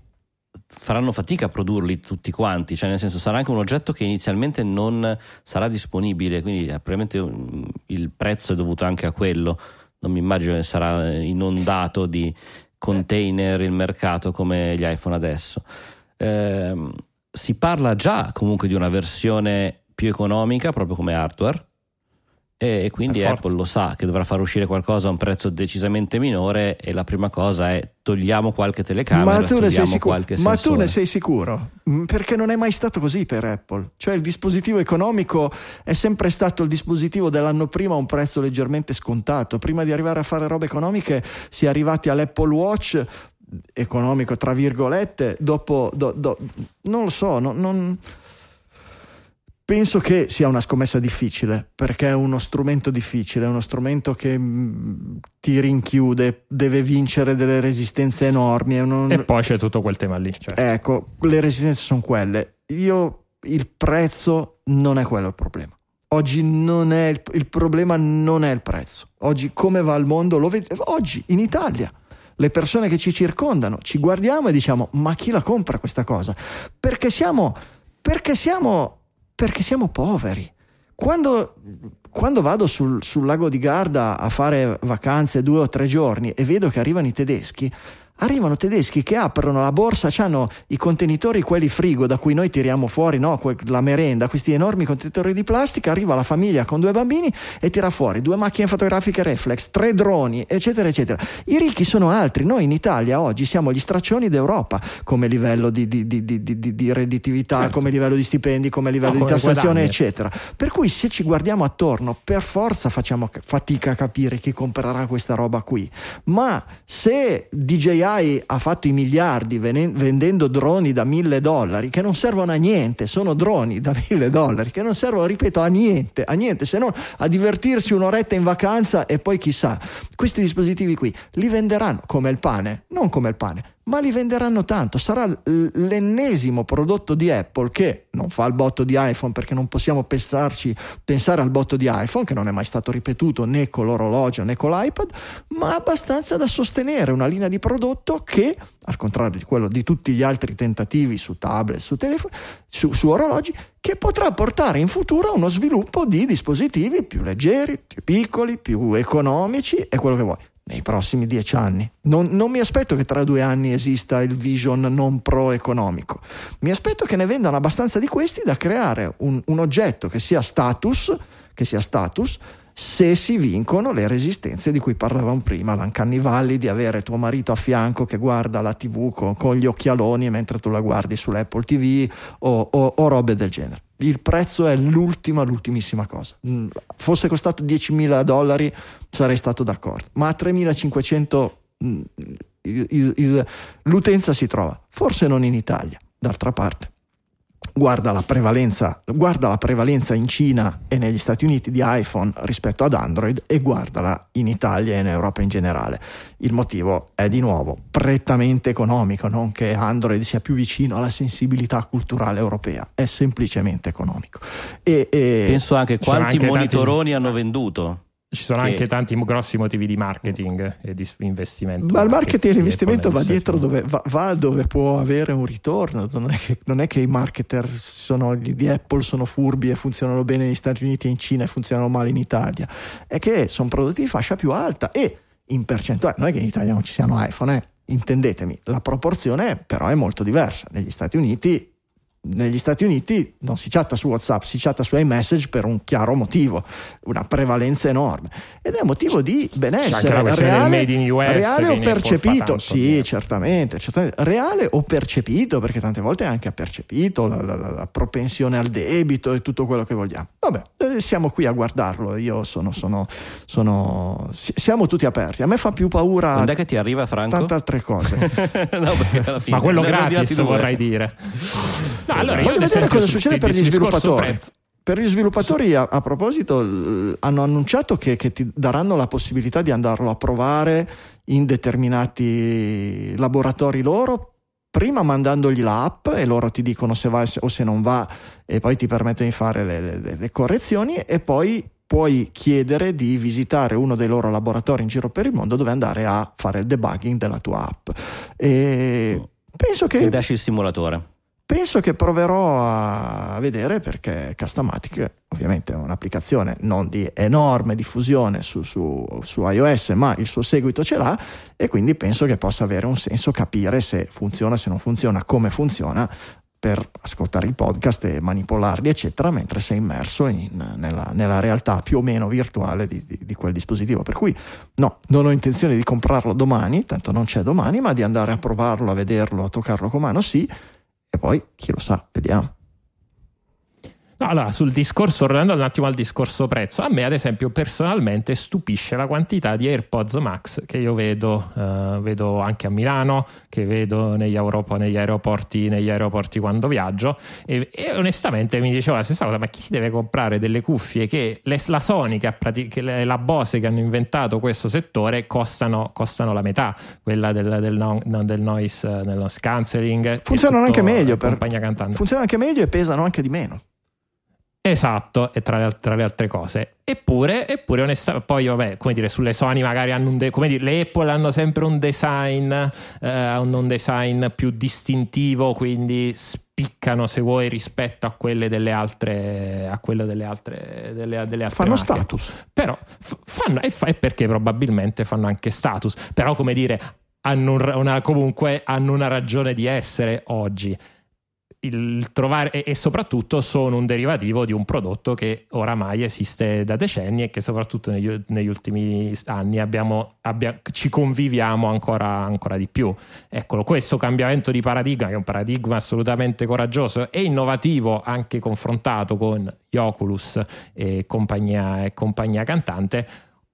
faranno fatica a produrli tutti quanti, cioè nel senso sarà anche un oggetto che inizialmente non sarà disponibile, quindi eh, probabilmente um, il prezzo è dovuto anche a quello, non mi immagino che sarà eh, inondato di container il mercato come gli iPhone adesso. Ehm, si parla già comunque di una versione più economica proprio come hardware e quindi Per forza. Apple lo sa che dovrà far uscire qualcosa a un prezzo decisamente minore e la prima cosa è togliamo qualche telecamera, Ma tu, ne sei sicuro? qualche Ma tu sensore. ne sei sicuro? Mm, Perché non è mai stato così per Apple. Cioè il dispositivo economico è sempre stato il dispositivo dell'anno prima a un prezzo leggermente scontato. Prima di arrivare a fare robe economiche si è arrivati all'Apple Watch economico tra virgolette dopo do- do- non lo so non- non- penso che sia una scommessa difficile perché è uno strumento difficile è uno strumento che mm, ti rinchiude deve vincere delle resistenze enormi è un- E poi c'è tutto quel tema lì. Cioè. Ecco, le resistenze sono quelle. Io il prezzo non è quello il problema. Oggi non è il, il problema non è il prezzo. Oggi come va il mondo lo ved- oggi in Italia le persone che ci circondano ci guardiamo e diciamo "Ma chi la compra questa cosa?" Perché siamo perché siamo perché siamo poveri. Quando, quando vado sul, sul lago di Garda a fare vacanze due o tre giorni e vedo che arrivano i tedeschi, arrivano tedeschi che aprono la borsa, hanno i contenitori, quelli frigo da cui noi tiriamo fuori no, que- la merenda, questi enormi contenitori di plastica, arriva la famiglia con due bambini e tira fuori due macchine fotografiche reflex, tre droni, eccetera, eccetera. I ricchi sono altri, noi in Italia oggi siamo gli straccioni d'Europa come livello di, di- di- di- di- di- di redditività, Certo. come livello di stipendi, come livello No, di come tassazione, eccetera. Per cui se ci guardiamo attorno, per forza facciamo ca- fatica a capire chi comprerà questa roba qui. Ma se DJI ha fatto i miliardi vendendo droni da mille dollari, che non servono a niente, sono droni da mille dollari, che non servono, ripeto, a niente, a niente, se non a divertirsi un'oretta in vacanza e poi chissà, questi dispositivi qui li venderanno come il pane, non come il pane, ma li venderanno tanto. Sarà l'ennesimo prodotto di Apple che non fa il botto di iPhone perché non possiamo pensarci, pensare al botto di iPhone, che non è mai stato ripetuto né con l'orologio né con l'iPad, ma abbastanza da sostenere una linea di prodotto che, al contrario di quello di tutti gli altri tentativi su tablet, su telefono, su, su orologi, che potrà portare in futuro a uno sviluppo di dispositivi più leggeri, più piccoli, più economici e quello che vuoi nei prossimi dieci anni. Non, non mi aspetto che tra due anni esista il vision non pro economico. Mi aspetto che ne vendano abbastanza di questi da creare un, un oggetto che sia status, che sia status se si vincono le resistenze di cui parlavamo prima, l'Uncanny Valley di avere tuo marito a fianco che guarda la TV con, con gli occhialoni mentre tu la guardi sull'Apple TV o, o- o robe del genere. Il prezzo è l'ultima, l'ultimissima cosa. Mm, Fosse costato 10.000 dollari sarei stato d'accordo, ma a 3.500 mm, il- il- il- l'utenza si trova, forse non in Italia, d'altra parte. Guarda la, prevalenza, guarda la prevalenza in Cina e negli Stati Uniti di iPhone rispetto ad Android e guardala in Italia e in Europa in generale. Il motivo è di nuovo prettamente economico, non che Android sia più vicino alla sensibilità culturale europea, è semplicemente economico. E, e- Penso anche quanti anche tanti- monitoroni hanno venduto. Ci sono Che- anche tanti grossi motivi di marketing e di investimento. Ma il marketing e l'investimento va dietro dove va, va dove può avere un ritorno. Non è che, non è che i marketer sono, di Apple sono furbi e funzionano bene negli Stati Uniti e in Cina e funzionano male in Italia. È che sono prodotti di fascia più alta e in percentuale, non è che in Italia non ci siano iPhone, eh. intendetemi, la proporzione però è molto diversa. Negli Stati Uniti negli Stati Uniti non si chatta su WhatsApp, si chatta su iMessage per un chiaro motivo, una prevalenza enorme. Ed è motivo di C'è anche benessere la questione del reale, made in US reale o percepito. Sì, certamente, certamente. Reale o percepito, perché tante volte è anche percepito la, la- la- la propensione al debito e tutto quello che vogliamo. Vabbè, eh, siamo qui a guardarlo. Io sono, sono, sono- si- siamo tutti aperti. A me fa più paura Quando è che ti arriva Franco? tante altre cose. no, perché alla fine Ma quello gratis vorrei dire. No, allora, io Voglio vedere cosa succede per gli sviluppatori. Per gli sviluppatori, a, a proposito, l- hanno annunciato che, che ti daranno la possibilità di andarlo a provare in determinati laboratori loro. Prima mandandogli l'app e loro ti dicono se va o se non va e poi ti permettono di fare le, le- le correzioni e poi puoi chiedere di visitare uno dei loro laboratori in giro per il mondo dove andare a fare il debugging della tua app. E penso che Ti dasci il simulatore. Penso che proverò a vedere perché Castamatic ovviamente è un'applicazione non di enorme diffusione su, su- su iOS, ma il suo seguito ce l'ha e quindi penso che possa avere un senso capire se funziona, se non funziona, come funziona per ascoltare i podcast e manipolarli, eccetera, mentre sei immerso in, nella, nella, realtà più o meno virtuale di, di, di, quel dispositivo. Per cui no, non ho intenzione di comprarlo domani, tanto non c'è domani, ma di andare a provarlo, a vederlo, a toccarlo con mano, sì, e poi chi lo sa, vediamo. No, allora, sul discorso, tornando un attimo al discorso prezzo, a me ad esempio personalmente stupisce la quantità di AirPods Max che io vedo, uh, vedo anche a Milano, che vedo negli, Europa, negli, aeroporti, negli aeroporti, quando viaggio e, e, onestamente mi dicevo la stessa cosa, ma chi si deve comprare delle cuffie che le, la Sony, che pratic- che la Bose che hanno inventato questo settore costano, costano la metà, quella del, del, no, del noise, del noise cancelling. Funzionano anche meglio, per, funzionano anche meglio e pesano anche di meno. Esatto, e tra le, tra le, altre cose. Eppure, eppure onestamente, poi vabbè, come dire, sulle Sony magari hanno un, de- come dire, le Apple hanno sempre un design, eh, hanno un design più distintivo, quindi spiccano se vuoi rispetto a quelle delle altre, a quelle delle altre, delle, delle altre fanno marche. status. Però fanno, e, fa, e perché probabilmente fanno anche status, però come dire, hanno una, comunque hanno una ragione di essere oggi il trovare e, e, soprattutto sono un derivativo di un prodotto che oramai esiste da decenni e che soprattutto negli, negli ultimi anni abbiamo, abbia, ci conviviamo ancora, ancora, di più. Eccolo, questo cambiamento di paradigma, che è un paradigma assolutamente coraggioso e innovativo anche confrontato con gli Oculus e compagnia, e compagnia cantante,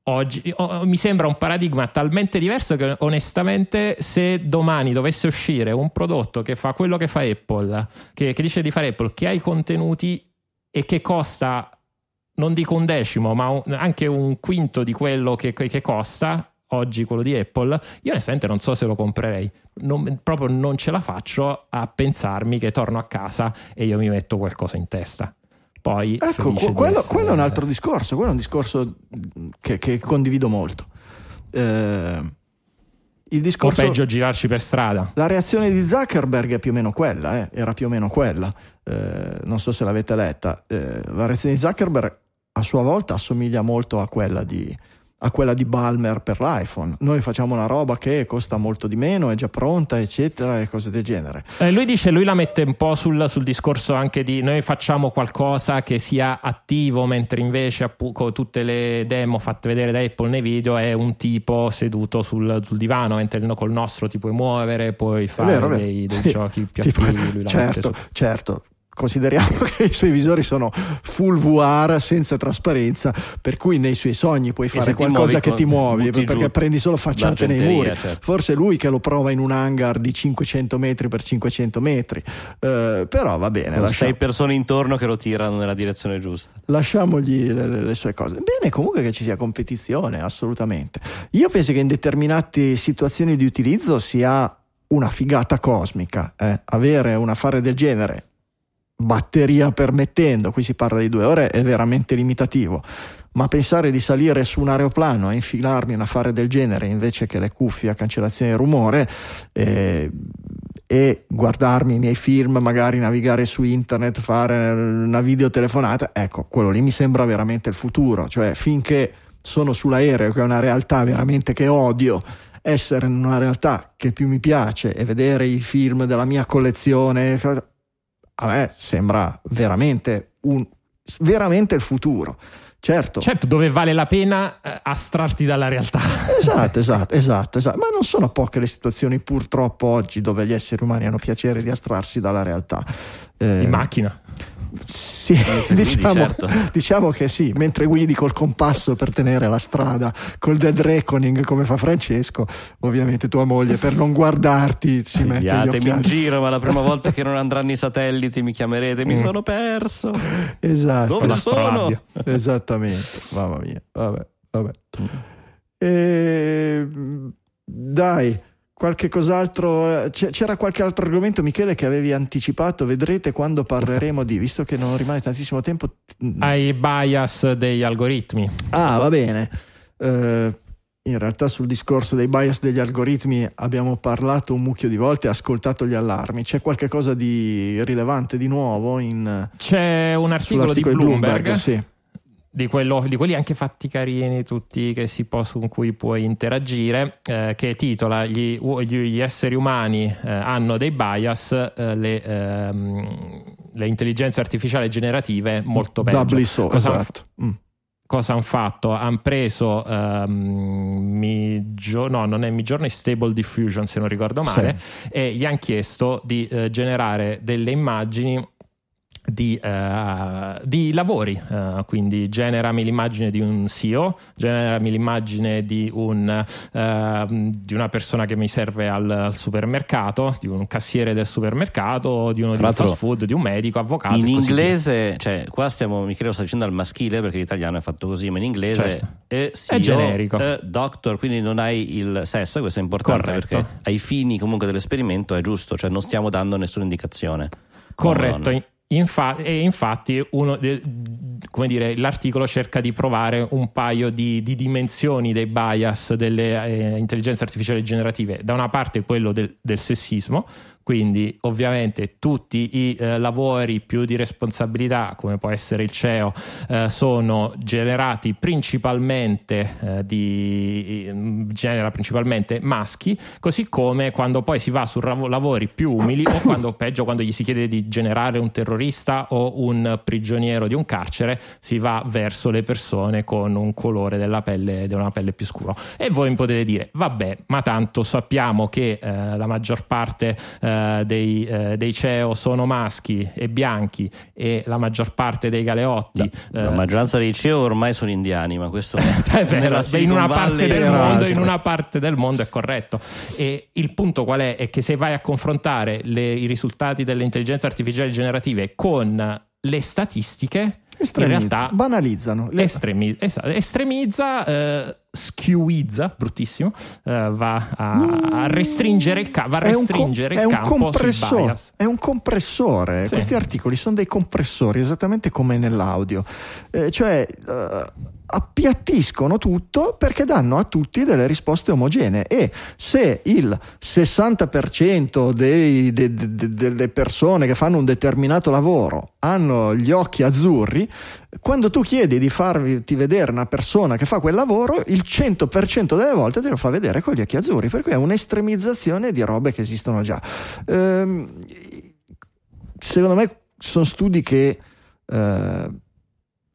oggi oh, mi sembra un paradigma talmente diverso che onestamente se domani dovesse uscire un prodotto che fa quello che fa Apple, che, che dice di fare Apple, che ha i contenuti e che costa, non dico un decimo, ma un, anche un quinto di quello che, che, costa oggi quello di Apple, io onestamente non so se lo comprerei. Non, proprio non ce la faccio a pensarmi che torno a casa e io mi metto qualcosa in testa poi ecco, quello, quello, è un altro discorso, quello è un discorso che, che condivido molto. Eh, il discorso, o peggio girarci per strada. La reazione di Zuckerberg è più o meno quella, eh, era più o meno quella. Eh, non so se l'avete letta. Eh, la reazione di Zuckerberg a sua volta assomiglia molto a quella di, a quella di Balmer per l'iPhone. Noi facciamo una roba che costa molto di meno, è già pronta, eccetera, e cose del genere. Eh, lui dice, lui la mette un po' sul, sul, discorso anche di noi facciamo qualcosa che sia attivo, mentre invece appunto, tutte le demo fatte vedere da Apple nei video è un tipo seduto sul, sul divano, mentre col nostro ti puoi muovere, puoi fare vero, dei, dei sì, giochi più attivi. Lui certo, certo consideriamo che i suoi visori sono full VR senza trasparenza, per cui nei suoi sogni puoi fare qualcosa che ti muovi perché prendi solo facciate nei muri. Certo. Forse è lui che lo prova in un hangar di 500 metri per 500 metri, uh, però va bene. Con sei persone intorno che lo tirano nella direzione giusta. Lasciamogli le, le, le sue cose. Bene, comunque che ci sia competizione, assolutamente. Io penso che in determinate situazioni di utilizzo sia una figata cosmica eh? avere un affare del genere batteria permettendo, qui si parla di due ore, è veramente limitativo. Ma pensare di salire su un aeroplano e infilarmi un affare del genere invece che le cuffie a cancellazione del rumore eh, e guardarmi i miei film, magari navigare su internet, fare una videotelefonata, ecco, quello lì mi sembra veramente il futuro. Cioè, finché sono sull'aereo, che è una realtà veramente che odio, essere in una realtà che più mi piace e vedere i film della mia collezione a me sembra veramente, un, veramente il futuro. Certo. certo, dove vale la pena eh, astrarti dalla realtà. Esatto, esatto, esatto, esatto. Ma non sono poche le situazioni purtroppo oggi dove gli esseri umani hanno piacere di astrarsi dalla realtà. Eh, In macchina. Sì, diciamo, certo. diciamo, che sì, mentre guidi col compasso per tenere la strada, col dead reckoning come fa Francesco, ovviamente tua moglie per non guardarti si mette Inviatemi in giro, ma la prima volta che non andranno i satelliti mi chiamerete, mi mm. sono perso. Esatto. Dove sono? Esattamente, mamma mia, vabbè, vabbè. E... Dai, qualche cos'altro eh, c'era qualche altro argomento Michele che avevi anticipato? Vedrete quando parleremo di visto che non rimane tantissimo tempo ai bias degli algoritmi. Ah va bene. Uh, in realtà sul discorso dei bias degli algoritmi abbiamo parlato un mucchio di volte e ascoltato gli allarmi. C'è qualche cosa di rilevante di nuovo in, c'è un articolo di Bloomberg, Bloomberg sì di, quello, di, quelli anche fatti carini, tutti che si posso, con cui puoi interagire, eh, che titola gli, gli, esseri umani eh, hanno dei bias, eh, le, ehm, le, intelligenze artificiali generative molto peggio. So, cosa, esatto. mm. cosa hanno fatto? Hanno preso um, Midjo- no, non è Midjourney Stable Diffusion se non ricordo male sì. e gli hanno chiesto di uh, generare delle immagini di, uh, di, lavori, uh, quindi generami l'immagine di un CEO, generami l'immagine di, un, uh, di una persona che mi serve al, al, supermercato, di un cassiere del supermercato, di uno di un fast food, di un medico, avvocato. In inglese, cioè qua stiamo, mi credo, sta dicendo al maschile perché l'italiano è fatto così, ma in inglese certo. è, CEO, è generico. È doctor, quindi non hai il sesso, questo è importante Corretto. perché ai fini comunque dell'esperimento è giusto, cioè non stiamo dando nessuna indicazione. Corretto. Infa- e infatti uno, dire, l'articolo cerca di provare un paio di, di dimensioni dei bias delle eh, intelligenze artificiali generative. Da una parte quello del, del sessismo, quindi ovviamente tutti i eh, lavori più di responsabilità, come può essere il CEO, eh, sono generati principalmente eh, di, mm, genera principalmente maschi, così come quando poi si va su lavori più umili o quando peggio quando gli si chiede di generare un terrorista o un prigioniero di un carcere, si va verso le persone con un colore della pelle, della pelle più scuro. E voi mi potete dire, vabbè, ma tanto sappiamo che eh, la maggior parte eh, eh, dei, eh, dei, CEO sono maschi e bianchi e la maggior parte dei galeotti. La, la maggioranza dei CEO ormai sono indiani, ma questo è vero, in una, parte del mondo, in una parte del mondo è corretto. E il punto qual è? È che se vai a confrontare le, i risultati delle intelligenze artificiali generative con le statistiche, in realtà banalizzano, estremi, estremizza, eh, skewizza, bruttissimo, eh, va a, a, restringere il, ca- va a restringere è il un campo compressore, È un compressore, sì. questi articoli sono dei compressori, esattamente come nell'audio, eh, cioè uh, appiattiscono tutto perché danno a tutti delle risposte omogenee e se il 60% dei, de, de, de, delle persone che fanno un determinato lavoro hanno gli occhi azzurri, quando tu chiedi di farti vedere una persona che fa quel lavoro, il 100% delle volte te lo fa vedere con gli occhi azzurri, per cui è un'estremizzazione di robe che esistono già. Ehm, secondo me sono studi che eh,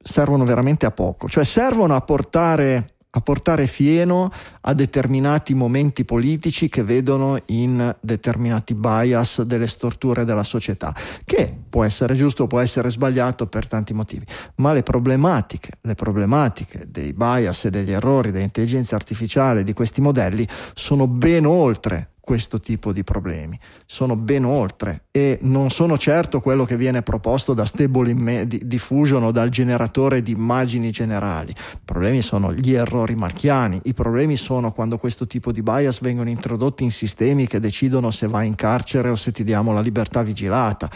servono veramente a poco, cioè servono a portare a portare fieno a determinati momenti politici che vedono in determinati bias delle storture della società, che può essere giusto può essere sbagliato per tanti motivi, ma le problematiche, le problematiche dei bias e degli errori dell'intelligenza artificiale di questi modelli sono ben oltre questo tipo di problemi. Sono ben oltre e non sono certo quello che viene proposto da Stable Diffusion o dal generatore di immagini generali. I problemi sono gli errori marchiani, i problemi sono quando questo tipo di bias vengono introdotti in sistemi che decidono se vai in carcere o se ti diamo la libertà vigilata.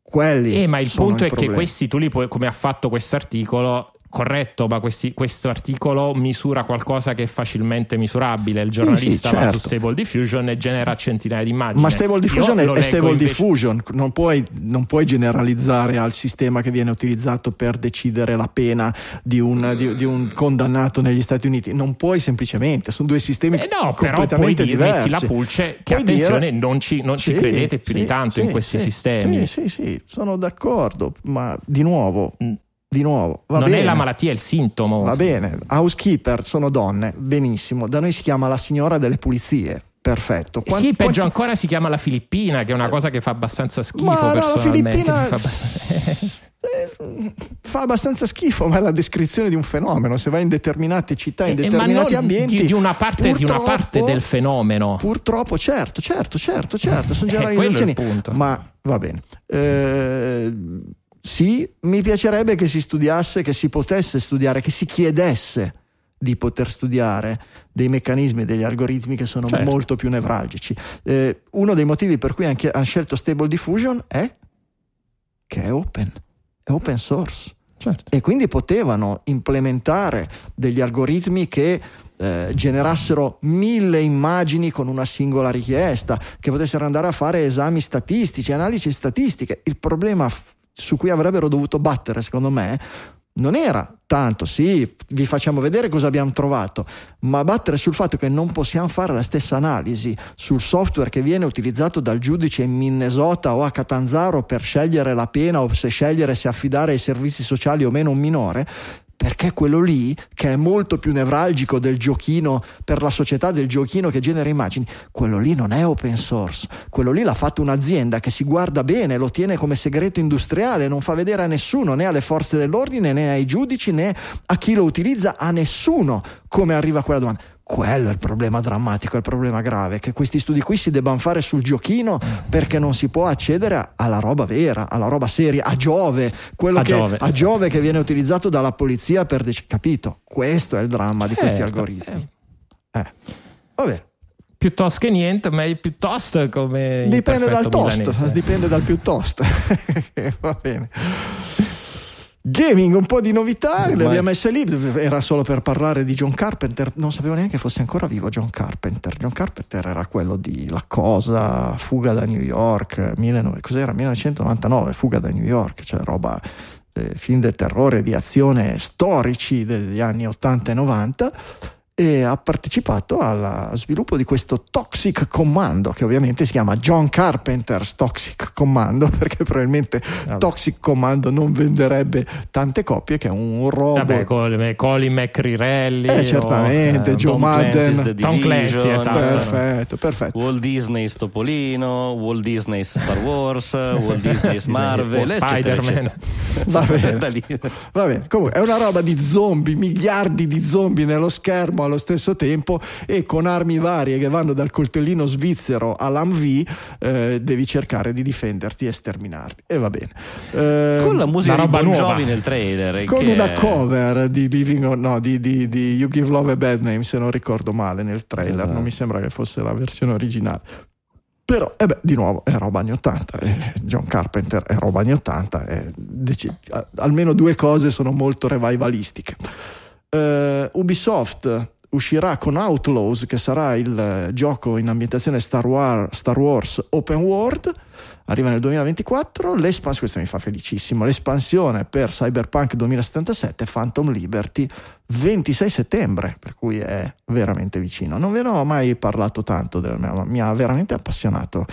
Quelli eh, ma il punto è che questi tu li puoi, come ha fatto questo articolo, corretto, ma questi, questo articolo misura qualcosa che è facilmente misurabile. Il giornalista sì, sì, certo. va su Stable Diffusion e genera centinaia di immagini. Ma Stable Diffusion Io è, Stable invece... Diffusion, non puoi, non puoi, generalizzare al sistema che viene utilizzato per decidere la pena di un, di, di un condannato negli Stati Uniti. Non puoi semplicemente, sono due sistemi eh no, completamente però diversi. Metti la pulce che puoi attenzione, dire... non ci, non ci credete più sì, di tanto in questi sistemi. Sì, sì, sì, sono d'accordo, ma di nuovo. Mm di nuovo. Va non bene. è la malattia, è il sintomo. Va bene. Housekeeper sono donne, benissimo. Da noi si chiama la signora delle pulizie. Perfetto. Quanti, sì, peggio quanti... ancora si chiama la Filippina, che è una cosa che fa abbastanza schifo ma. No, la Filippina... fa abbastanza schifo, ma è la descrizione di un fenomeno. Se vai in determinate città, in eh, determinati ambienti, di, di, una parte, di, una parte, del fenomeno. Purtroppo, certo, certo, certo, certo. Sono generalizzazioni. Ma va bene. Eh, sì, mi piacerebbe che si studiasse, che si potesse studiare, che si chiedesse di poter studiare dei meccanismi, degli algoritmi che sono certo. molto più nevralgici. Eh, uno dei motivi per cui anche hanno scelto Stable Diffusion è che è open, è open source. Certo. E quindi potevano implementare degli algoritmi che eh, generassero mille immagini con una singola richiesta, che potessero andare a fare esami statistici, analisi statistiche. Il problema su cui avrebbero dovuto battere, secondo me, non era tanto, sì, vi facciamo vedere cosa abbiamo trovato, ma battere sul fatto che non possiamo fare la stessa analisi sul software che viene utilizzato dal giudice in Minnesota o a Catanzaro per scegliere la pena o se scegliere se affidare ai servizi sociali o meno un minore, perché quello lì, che è molto più nevralgico del giochino per la società del giochino che genera immagini, quello lì non è open source, quello lì l'ha fatto un'azienda che si guarda bene, lo tiene come segreto industriale, non fa vedere a nessuno, né alle forze dell'ordine, né ai giudici, né a chi lo utilizza, a nessuno come arriva quella domanda quello è il problema drammatico, è il problema grave, che questi studi qui si debbano fare sul giochino perché non si può accedere alla roba vera, alla roba seria, a Giove, quello A che, Giove. a Giove che viene utilizzato dalla polizia per dec- capito? Questo è il dramma di questi Certo, algoritmi. Eh. Va bene. Piuttosto che niente, ma è piuttosto come. Dipende dal toast, milanese. dipende dal piuttosto. Va bene. Gaming, un po' di novità, le Vai. abbiamo messe lì, era solo per parlare di John Carpenter, non sapevo neanche fosse ancora vivo John Carpenter. John Carpenter era quello di La Cosa, Fuga da New York, 19 cos'era? 1999, Fuga da New York, cioè roba, eh, film del terrore di azione storici degli anni 80 e 90 e ha partecipato al sviluppo di questo Toxic Commando che ovviamente si chiama John Carpenter's Toxic Commando perché probabilmente Vabbè. Toxic Commando non venderebbe tante copie che è un robot Vabbè, Col- Colin McCrirelli. Eh, certamente, o, Joe Tom Madden. Tom Clancy, esatto. perfetto perfetto Walt Disney's Topolino, Walt Disney's Star Wars, Walt Disney's Marvel, Spider-Man. eccetera. Va bene. Va bene, comunque è una roba di zombie, miliardi di zombie nello schermo allo stesso tempo e con armi varie che vanno dal coltellino svizzero all'AMV eh, devi cercare di difenderti e sterminarli. E va bene. Eh, Con la musica di Bon nuova. Jovi nel trailer. con che una è- cover di Living on, no, di, di- di You Give Love a Bad Name, se non ricordo male, nel trailer. Esatto. Non mi sembra che fosse la versione originale. Però, eh beh, di nuovo, è roba anni 80. eh, John Carpenter è roba anni 80. eh, a- almeno due cose sono molto revivalistiche. Eh, Ubisoft uscirà con Outlaws, che sarà il eh, gioco in ambientazione Star, War- Star Wars Open World. Arriva nel 2024. L'espansione, questo mi fa felicissimo. L'espansione per Cyberpunk 2077, Phantom Liberty, 26 settembre, per cui è veramente vicino. Non ve ne ho mai parlato tanto, mi ha veramente appassionato.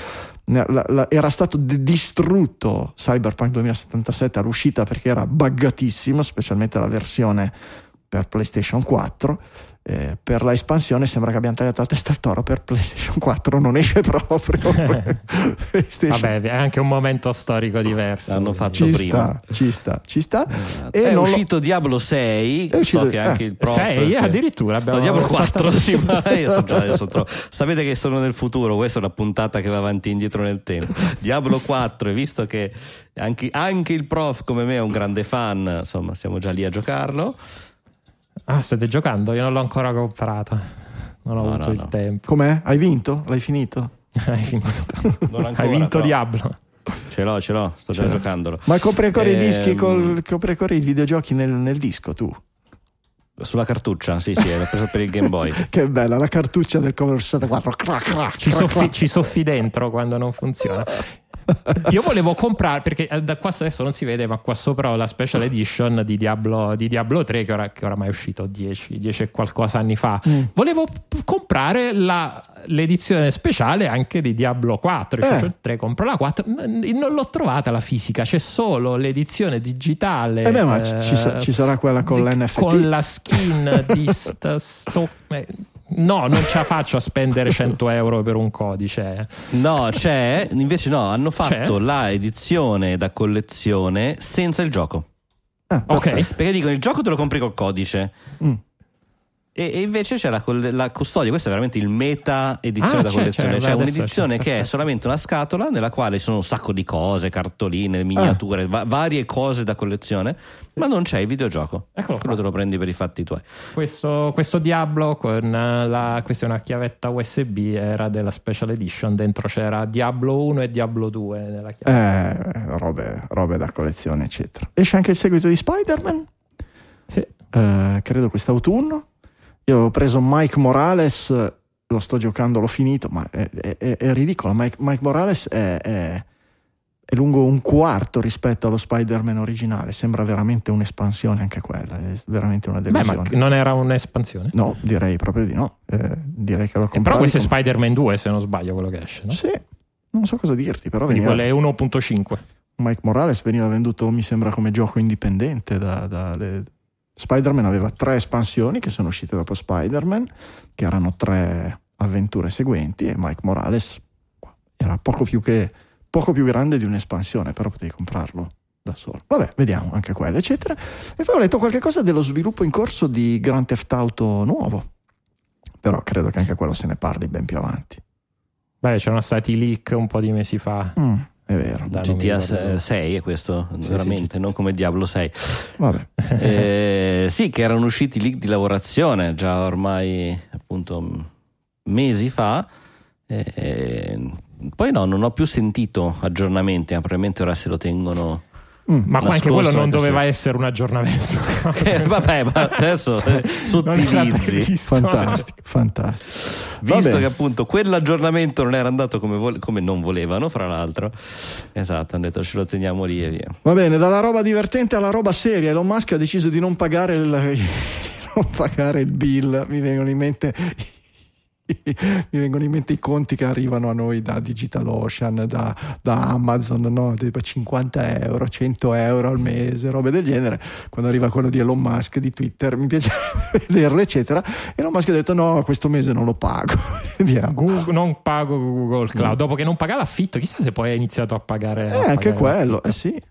Era stato distrutto Cyberpunk 2077 all'uscita perché era buggatissimo, specialmente la versione per PlayStation 4. Eh, per la espansione sembra che abbiamo tagliato la testa al toro per PlayStation 4 non esce proprio Vabbè, è anche un momento storico diverso. L'hanno fatto ci prima. sta, ci sta, ci sta. Esatto. E è non lo- uscito Diablo 6, È uscito- so che anche eh, il prof sei, che- addirittura abbiamo No, Diablo 4, saltato- sì, ma io so già, io so troppo. Sapete che sono nel futuro, questa è una puntata che va avanti e indietro nel tempo. Diablo 4, e visto che anche, anche il prof come me è un grande fan, insomma, siamo già lì a giocarlo. Ah, state giocando? Io non l'ho ancora comprato. Non ho No, avuto no, il no. tempo. Com'è? Hai vinto? L'hai finito? Hai finito. Ancora, Hai vinto però. Diablo. Ce l'ho, ce l'ho, sto già giocandolo. Ma compri ancora i dischi Ehm, col, compri ancora i videogiochi nel, nel disco tu? Sulla cartuccia, sì, sì, l'ho preso per il Game Boy. Che bella, la cartuccia del Commodore 64. Crac, crac, Ci crac, soffi, ci soffi dentro quando non funziona. Io volevo comprare perché eh, da qua adesso non si vede, ma qua sopra ho la special edition di Diablo, di Diablo 3 che, ora, che oramai è uscito 10, 10 e qualcosa anni fa. Mm. Volevo comprare la- l'edizione speciale anche di Diablo 4. Cioè, Eh. cioè, 3, compro la 4. N- Non l'ho trovata la fisica, c'è solo l'edizione digitale. Eh beh, ma ci- ci ci sarà quella con di- l'NFT. Con la skin di sta- sto- eh, No, non ce la faccio a spendere 100 euro per un codice. No, c'è, invece no, hanno fatto C'è? la edizione da collezione senza il gioco. Ah, Ok. Perché dicono il gioco te lo compri col codice. Mm. E, e invece c'è la, la custodia, questo è veramente il meta edizione Ah, da c'è, collezione. c'è, C'è adesso un'edizione c'è, che è solamente una scatola nella quale ci sono un sacco di cose, cartoline, miniature, va- varie cose da collezione, ma non c'è il videogioco. Eccolo Quello qua. te lo prendi per i fatti tuoi. Questo, questo Diablo con la, questa è una chiavetta USB era della Special Edition. Dentro c'era Diablo 1 e Diablo 2 nella chiavetta. Eh, robe, robe da collezione, eccetera. Esce anche il seguito di Spider-Man, Sì. eh, credo quest'autunno. Io ho preso Mike Morales, lo sto giocando, l'ho finito, ma è, è- è- ridicolo. Mike, Mike Morales è, è- lungo un quarto rispetto allo Spider-Man originale. Sembra veramente un'espansione anche quella, è veramente una Beh, delusione. non era un'espansione? No, direi proprio di no. Eh, direi che l'ho Eh, comprato. però questo è Spider-Man 2, se non sbaglio, quello che esce, no? Sì, non so cosa dirti, però Quindi veniva, quello è 1.5. Mike Morales veniva venduto, mi sembra, come gioco indipendente. Da, da- le- Spider-Man aveva tre espansioni che sono uscite dopo Spider-Man, che erano tre avventure seguenti, e Mike Morales era poco più, che, poco più grande di un'espansione, però potevi comprarlo da solo. Vabbè, vediamo anche quello, eccetera. E poi ho letto qualche cosa dello sviluppo in corso di Grand Theft Auto nuovo, però credo che anche quello se ne parli ben più avanti. Beh, c'erano stati leak un po' di mesi fa. Mm, è vero. Da- GTA ricordo. 6 è questo, Sì, veramente, sì, non come Diablo 6. Vabbè. Eh, sì, che erano usciti leak di lavorazione già ormai appunto mesi fa. Eh, poi no, non ho più sentito aggiornamenti, ma probabilmente ora se lo tengono. Mm. Ma qua anche quello non doveva se- essere un aggiornamento. Eh, vabbè, ma adesso eh, sottilizzi. Fantastico, fantastico. Visto Vabbè. che appunto quell'aggiornamento non era andato come, vole- come non volevano, fra l'altro, esatto, hanno detto ce lo teniamo lì e via. Va bene, dalla roba divertente alla roba seria. Elon Musk ha deciso di non pagare il, di non pagare il bill. Mi vengono in mente. Mi vengono in mente i conti che arrivano a noi da DigitalOcean, da, da Amazon, no? Tipo 50 euro, 100 euro al mese, robe del genere. Quando arriva quello di Elon Musk di Twitter, mi piace vederlo, eccetera. Elon Musk ha detto: No, questo mese non lo pago. Google- non pago Google Cloud. Dopo che non pagava l'affitto, chissà se poi ha iniziato a pagare. Eh, a anche pagare quello, l'affitto. eh sì.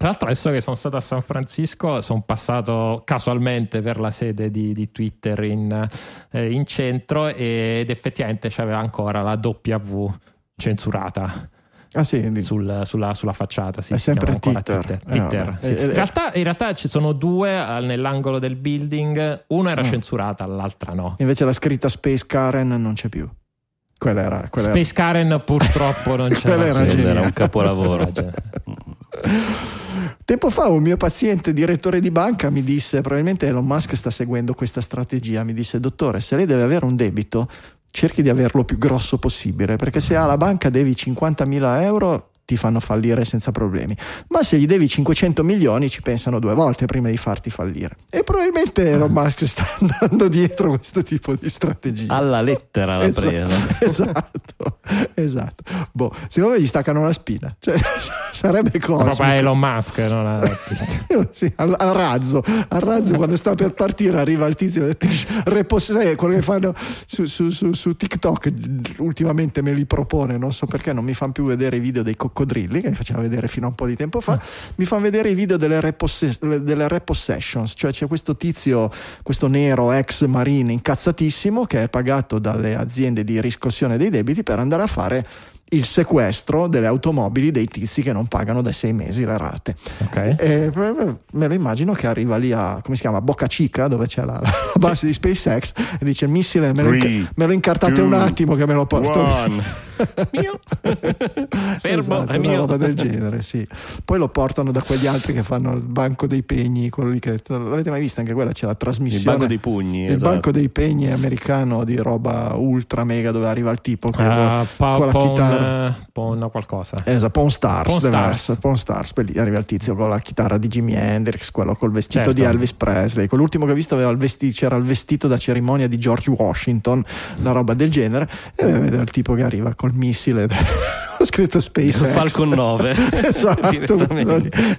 Tra l'altro, adesso che sono stato a San Francisco, sono passato casualmente per la sede di, di Twitter in, eh, in centro ed effettivamente c'aveva ancora la W censurata Ah, sì, sul- sulla, sulla facciata. Sì, È si sempre chiama ancora Twitter. Twitter, Eh, vabbè. sì. Eh, eh, in, realtà, in realtà ci sono due nell'angolo del building, una era Mm. censurata, l'altra no. Invece la scritta Space Karen non c'è più. Quella era. Quella Space Karen purtroppo non c'era. Quella era. Era un capolavoro. Tempo fa un mio paziente direttore di banca mi disse, probabilmente Elon Musk sta seguendo questa strategia, mi disse dottore se lei deve avere un debito cerchi di averlo più grosso possibile perché se alla banca devi 50.000 euro ti fanno fallire senza problemi ma se gli devi 500 milioni ci pensano due volte prima di farti fallire e probabilmente Elon Musk sta andando dietro questo tipo di strategia Alla lettera l'ha Esatto, presa. esatto, esatto. Boh, secondo me gli staccano una spina. Cioè, sarebbe Proprio cosmico. Elon Musk, non a Twitter. Sì, al, al razzo, al razzo quando sta per partire arriva il tizio e dice, reposse- quello che fanno su, su- su- su TikTok ultimamente me li propone non so perché non mi fanno più vedere i video dei coccodrilli che mi faceva vedere fino a un po' di tempo fa mi fanno vedere i video delle, reposse- delle repossessions cioè c'è questo tizio questo nero ex marine incazzatissimo che è pagato dalle aziende di riscossione dei debiti per andare a fare il sequestro delle automobili dei tizi che non pagano da sei mesi le rate Ok. e eh, me lo immagino che arriva lì a come si chiama Boca Chica dove c'è la, la base di SpaceX e dice il missile me lo, inca- Three, me lo incartate two, un attimo che me lo porto via." One. Mio. Fermo, Esatto, è una mio. roba del genere sì poi lo portano da quegli altri che fanno il banco dei pegni quello lì che l'avete mai visto anche quella c'è la Il trasmissione banco dei pugni. il esatto. banco dei pegni americano di roba ultra mega dove arriva il tipo con, Ah, con la chitarra eh, Pawn qualcosa. Esatto, Pawn Stars, deve Stars. Pawn Stars, poi lì arriva il tizio con la chitarra di Jimi Hendrix, quello col vestito Certo. di Elvis Presley, quell'ultimo che ho visto aveva il vesti- c'era il vestito da cerimonia di George Washington, una roba del genere, e vede il tipo che arriva col missile, ho scritto SpaceX. Falcon 9. esatto,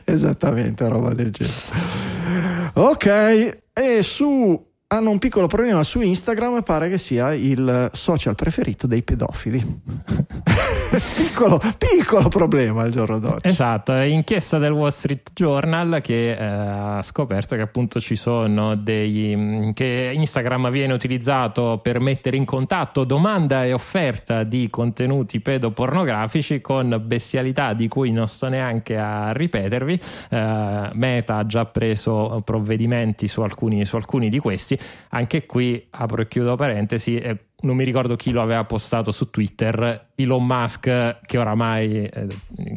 esattamente, roba del genere. Ok, e su hanno un piccolo problema su Instagram, pare che sia il social preferito dei pedofili. piccolo, piccolo problema al giorno d'oggi. Esatto, è inchiesta del Wall Street Journal che eh, ha scoperto che appunto ci sono dei mh, che Instagram viene utilizzato per mettere in contatto domanda e offerta di contenuti pedopornografici con bestialità di cui non sto neanche a ripetervi. Eh, Meta ha già preso provvedimenti su alcuni, su alcuni di questi. Anche qui apro e chiudo parentesi. eh, non mi ricordo chi lo aveva postato su Twitter, Elon Musk, che oramai eh,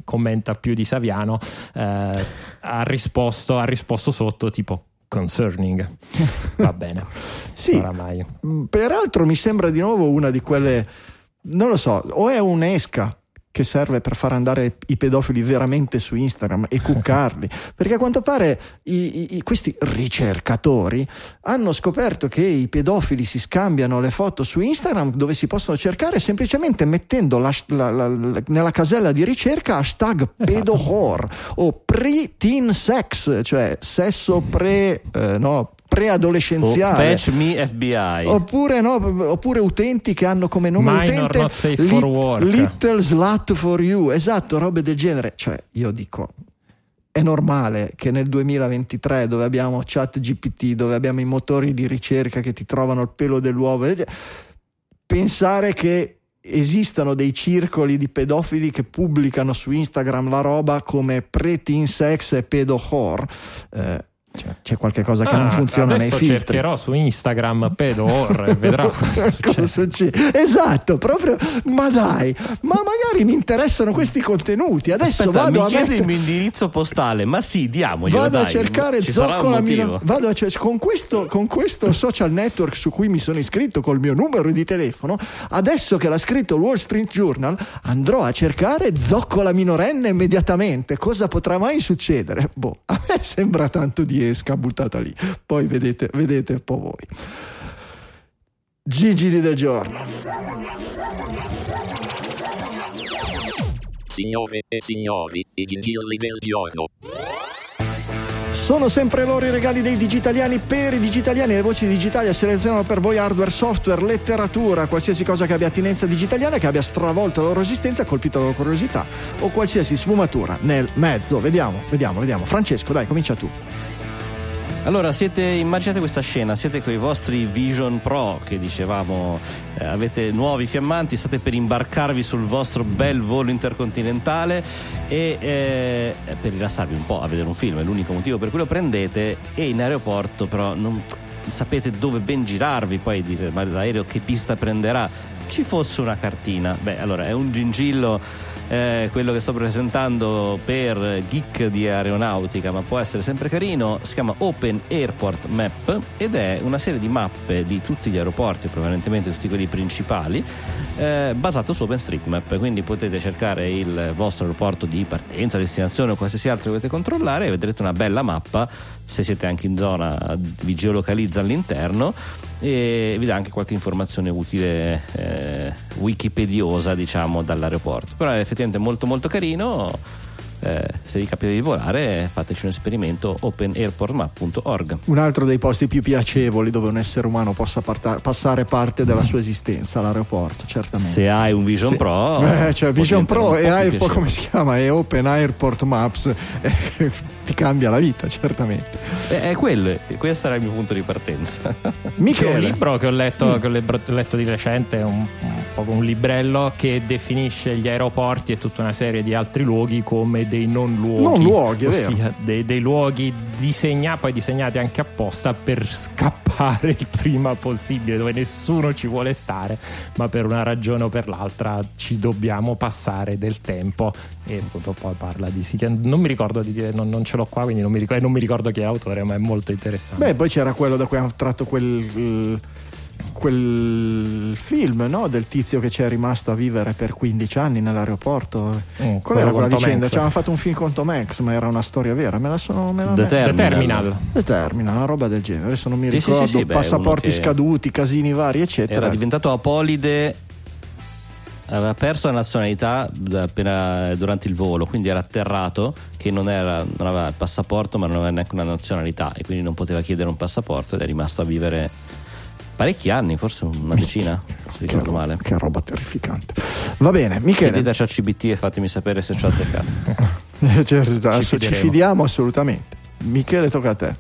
commenta più di Saviano, eh, ha, risposto, ha risposto sotto tipo concerning. Va bene, Sì, oramai. peraltro mi sembra di nuovo una di quelle, non lo so, o è un'esca che serve per far andare i pedofili veramente su Instagram e cuccarli, perché a quanto pare i, i, questi ricercatori hanno scoperto che i pedofili si scambiano le foto su Instagram dove si possono cercare semplicemente mettendo la, la, la, nella casella di ricerca hashtag esatto. pedohor o pre-teen sex, cioè sesso pre... Eh, no, preadolescenziale. Oh, fetch me FBI. Oppure, no, oppure, utenti che hanno come nome Minor utente li, Little Slut for You. Esatto, robe del genere. Cioè, io dico, è normale che nel 2023, dove abbiamo chat GPT, dove abbiamo i motori di ricerca che ti trovano il pelo dell'uovo, pensare che esistano dei circoli di pedofili che pubblicano su Instagram la roba come pre-teen sex e pedo whore. Eh, cioè, c'è qualche cosa che ah, non funziona nei filtri. cercherò su Instagram pedo or e vedrò cosa succede. Esatto, proprio, ma dai, ma magari mi interessano questi contenuti. Adesso Aspetta, vado mi a chiede mettere... il mio indirizzo postale, ma sì, diamoglielo Vado dai, a cercare Zoccola Mino... Vado a cer- con, questo, con questo social network su cui mi sono iscritto col mio numero di telefono, adesso che l'ha scritto il Wall Street Journal, andrò a cercare Zoccola minorenne immediatamente. Cosa potrà mai succedere? Boh, a me sembra tanto di esca buttata lì. Poi vedete, vedete un po' voi. Gigi del giorno. Signore e signori, i gingilli del giorno. Sono sempre loro i regali dei digitaliani per i digitaliani. Le voci digitali selezionano per voi hardware, software, letteratura, qualsiasi cosa che abbia attinenza digitaliana, che abbia stravolto la loro esistenza, colpito la loro curiosità o qualsiasi sfumatura nel mezzo. Vediamo, vediamo, vediamo. Francesco, dai, comincia tu. Allora, siete, immaginate questa scena, siete con i vostri Vision Pro che dicevamo eh, avete nuovi fiammanti, state per imbarcarvi sul vostro bel volo intercontinentale e eh, per rilassarvi un po' a vedere un film, è l'unico motivo per cui lo prendete e in aeroporto però non sapete dove ben girarvi, poi dite ma l'aereo che pista prenderà? Ci fosse una cartina, beh allora è un gingillo eh, quello che sto presentando per geek di aeronautica, ma può essere sempre carino, si chiama Open Airport Map ed è una serie di mappe di tutti gli aeroporti, prevalentemente tutti quelli principali, eh, basato su OpenStreetMap, quindi potete cercare il vostro aeroporto di partenza, destinazione o qualsiasi altro che volete controllare e vedrete una bella mappa, se siete anche in zona vi geolocalizza all'interno e vi dà anche qualche informazione utile eh, wikipediosa diciamo dall'aeroporto. Però è effettivamente molto molto carino eh, se vi capita di volare fateci un esperimento openairportmap.org un altro dei posti più piacevoli dove un essere umano possa parta- passare parte della sua esistenza l'aeroporto certamente se hai un Vision sì. Pro eh, cioè Vision Pro e Airport come si chiama è Open Airport Maps ti cambia la vita certamente è, è quello questo era il mio punto di partenza Michele. c'è un libro che ho letto, mm. che ho letto di recente un, un po' un librello che definisce gli aeroporti e tutta una serie di altri luoghi come dei non luoghi. Non luoghi, ossia dei, dei, luoghi disegnati, poi disegnati anche apposta per scappare il prima possibile, dove nessuno ci vuole stare, ma per una ragione o per l'altra ci dobbiamo passare del tempo. E appunto poi parla di. Non mi ricordo di dire, non, non ce l'ho qua, quindi non mi, ricordo, non mi ricordo chi è l'autore, ma è molto interessante. Beh, poi c'era quello da cui hanno tratto quel quel film no? del tizio che ci è rimasto a vivere per 15 anni nell'aeroporto. Mm, Qual era quella vicenda? Ci avevano fatto un film con Tom Hanks, ma era una storia vera. Me la sono. Me la The, Terminal. The Terminal. The Terminal, una roba del genere. Adesso non mi sì, ricordo. Sì, sì, passaporti scaduti, casini vari, eccetera. Era diventato apolide aveva perso la nazionalità appena durante il volo, quindi era atterrato che non, era, non, aveva il passaporto ma non aveva neanche una nazionalità e quindi non poteva chiedere un passaporto ed è rimasto a vivere parecchi anni, forse una decina, se ricordo male. Che roba terrificante. Va bene, Michele. Chiedete a CBT e fatemi sapere se ci ho azzeccato. certo, ci, ci fidiamo assolutamente. Michele, tocca a te.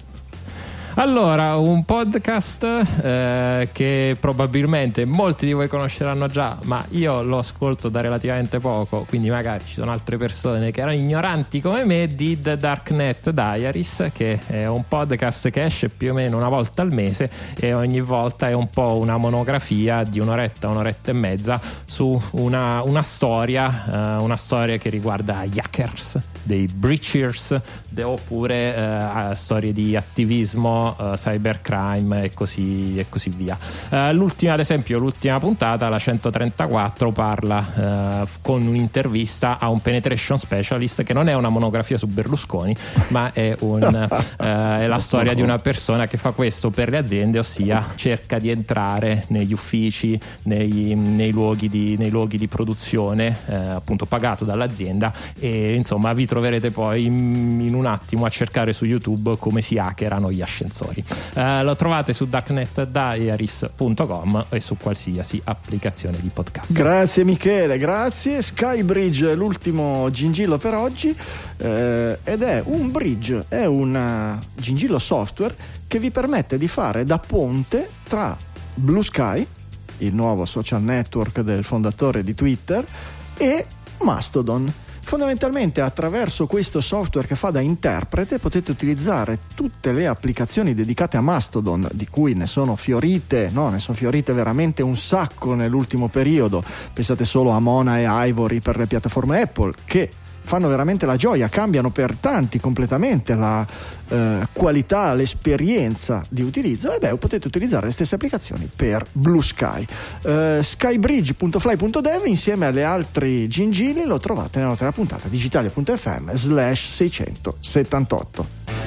Allora, un podcast eh, che probabilmente molti di voi conosceranno già, ma io lo ascolto da relativamente poco, quindi magari ci sono altre persone che erano ignoranti come me, di The Darknet Diaries, che è un podcast che esce più o meno una volta al mese e ogni volta è un po' una monografia di un'oretta, un'oretta e mezza su una, una storia, eh, una storia che riguarda gli hackers, dei breachers, oppure eh, storie di attivismo eh, cybercrime e così, e così via. Eh, l'ultima, ad esempio, l'ultima puntata, la 134, parla eh, con un'intervista a un penetration specialist che non è una monografia su Berlusconi, ma è, un, eh, è la storia di una persona che fa questo per le aziende, ossia cerca di entrare negli uffici, nei, nei, luoghi, di, nei luoghi, di, produzione, eh, appunto pagato dall'azienda e insomma vi troverete poi in, in, un attimo a cercare su YouTube come si hackerano gli ascensori. Eh, lo trovate su darknetdiaries.com e su qualsiasi applicazione di podcast. Grazie Michele, grazie. Skybridge, l'ultimo gingillo per oggi eh, ed è un bridge, è un uh, gingillo software che vi permette di fare da ponte tra Blue Sky, il nuovo social network del fondatore di Twitter, e Mastodon. Fondamentalmente attraverso questo software che fa da interprete potete utilizzare tutte le applicazioni dedicate a Mastodon, di cui ne sono fiorite, no, ne sono fiorite veramente un sacco nell'ultimo periodo. Pensate solo a Mona e Ivory per le piattaforme Apple, che fanno veramente la gioia, cambiano per tanti completamente la eh, qualità, l'esperienza di utilizzo e beh, potete utilizzare le stesse applicazioni per Blue Sky. Eh, skybridge.fly.dev insieme alle altri gingilli lo trovate nella della puntata digitale.fm slash 678.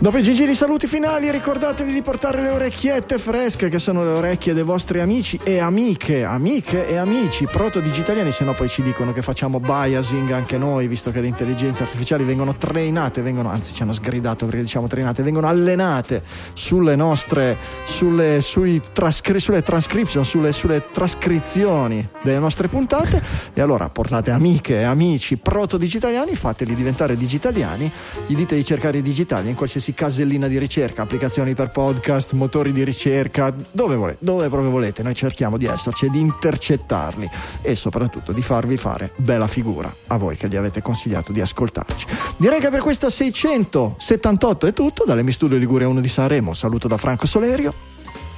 Dopo i gigili saluti finali ricordatevi di portare le orecchiette fresche che sono le orecchie dei vostri amici e amiche, amiche e amici. Proto-digitaliani, se no poi ci dicono che facciamo biasing anche noi, visto che le intelligenze artificiali vengono trainate, vengono, anzi ci hanno sgridato perché diciamo trainate, vengono allenate sulle nostre, sulle, sui trascri, sulle transcription, sulle, sulle trascrizioni delle nostre puntate. E allora portate amiche e amici proto-digitaliani, fateli diventare digitaliani, gli dite di cercare i digitali in qualsiasi qualsiasi casellina di ricerca, applicazioni per podcast, motori di ricerca, dove volete, dove proprio volete, noi cerchiamo di esserci e di intercettarli e soprattutto di farvi fare bella figura a voi che gli avete consigliato di ascoltarci. Direi che per questa 678 è tutto, dalle Mi Studio Liguria 1 di Sanremo, saluto da Franco Solerio.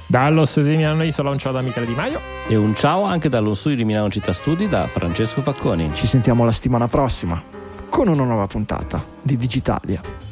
Dallo studio di Milano Isola un ciao da Michele Di Maio. E un ciao anche dallo studio di Milano Città Studi da Francesco Facconi. Ci sentiamo la settimana prossima con una nuova puntata di Digitalia.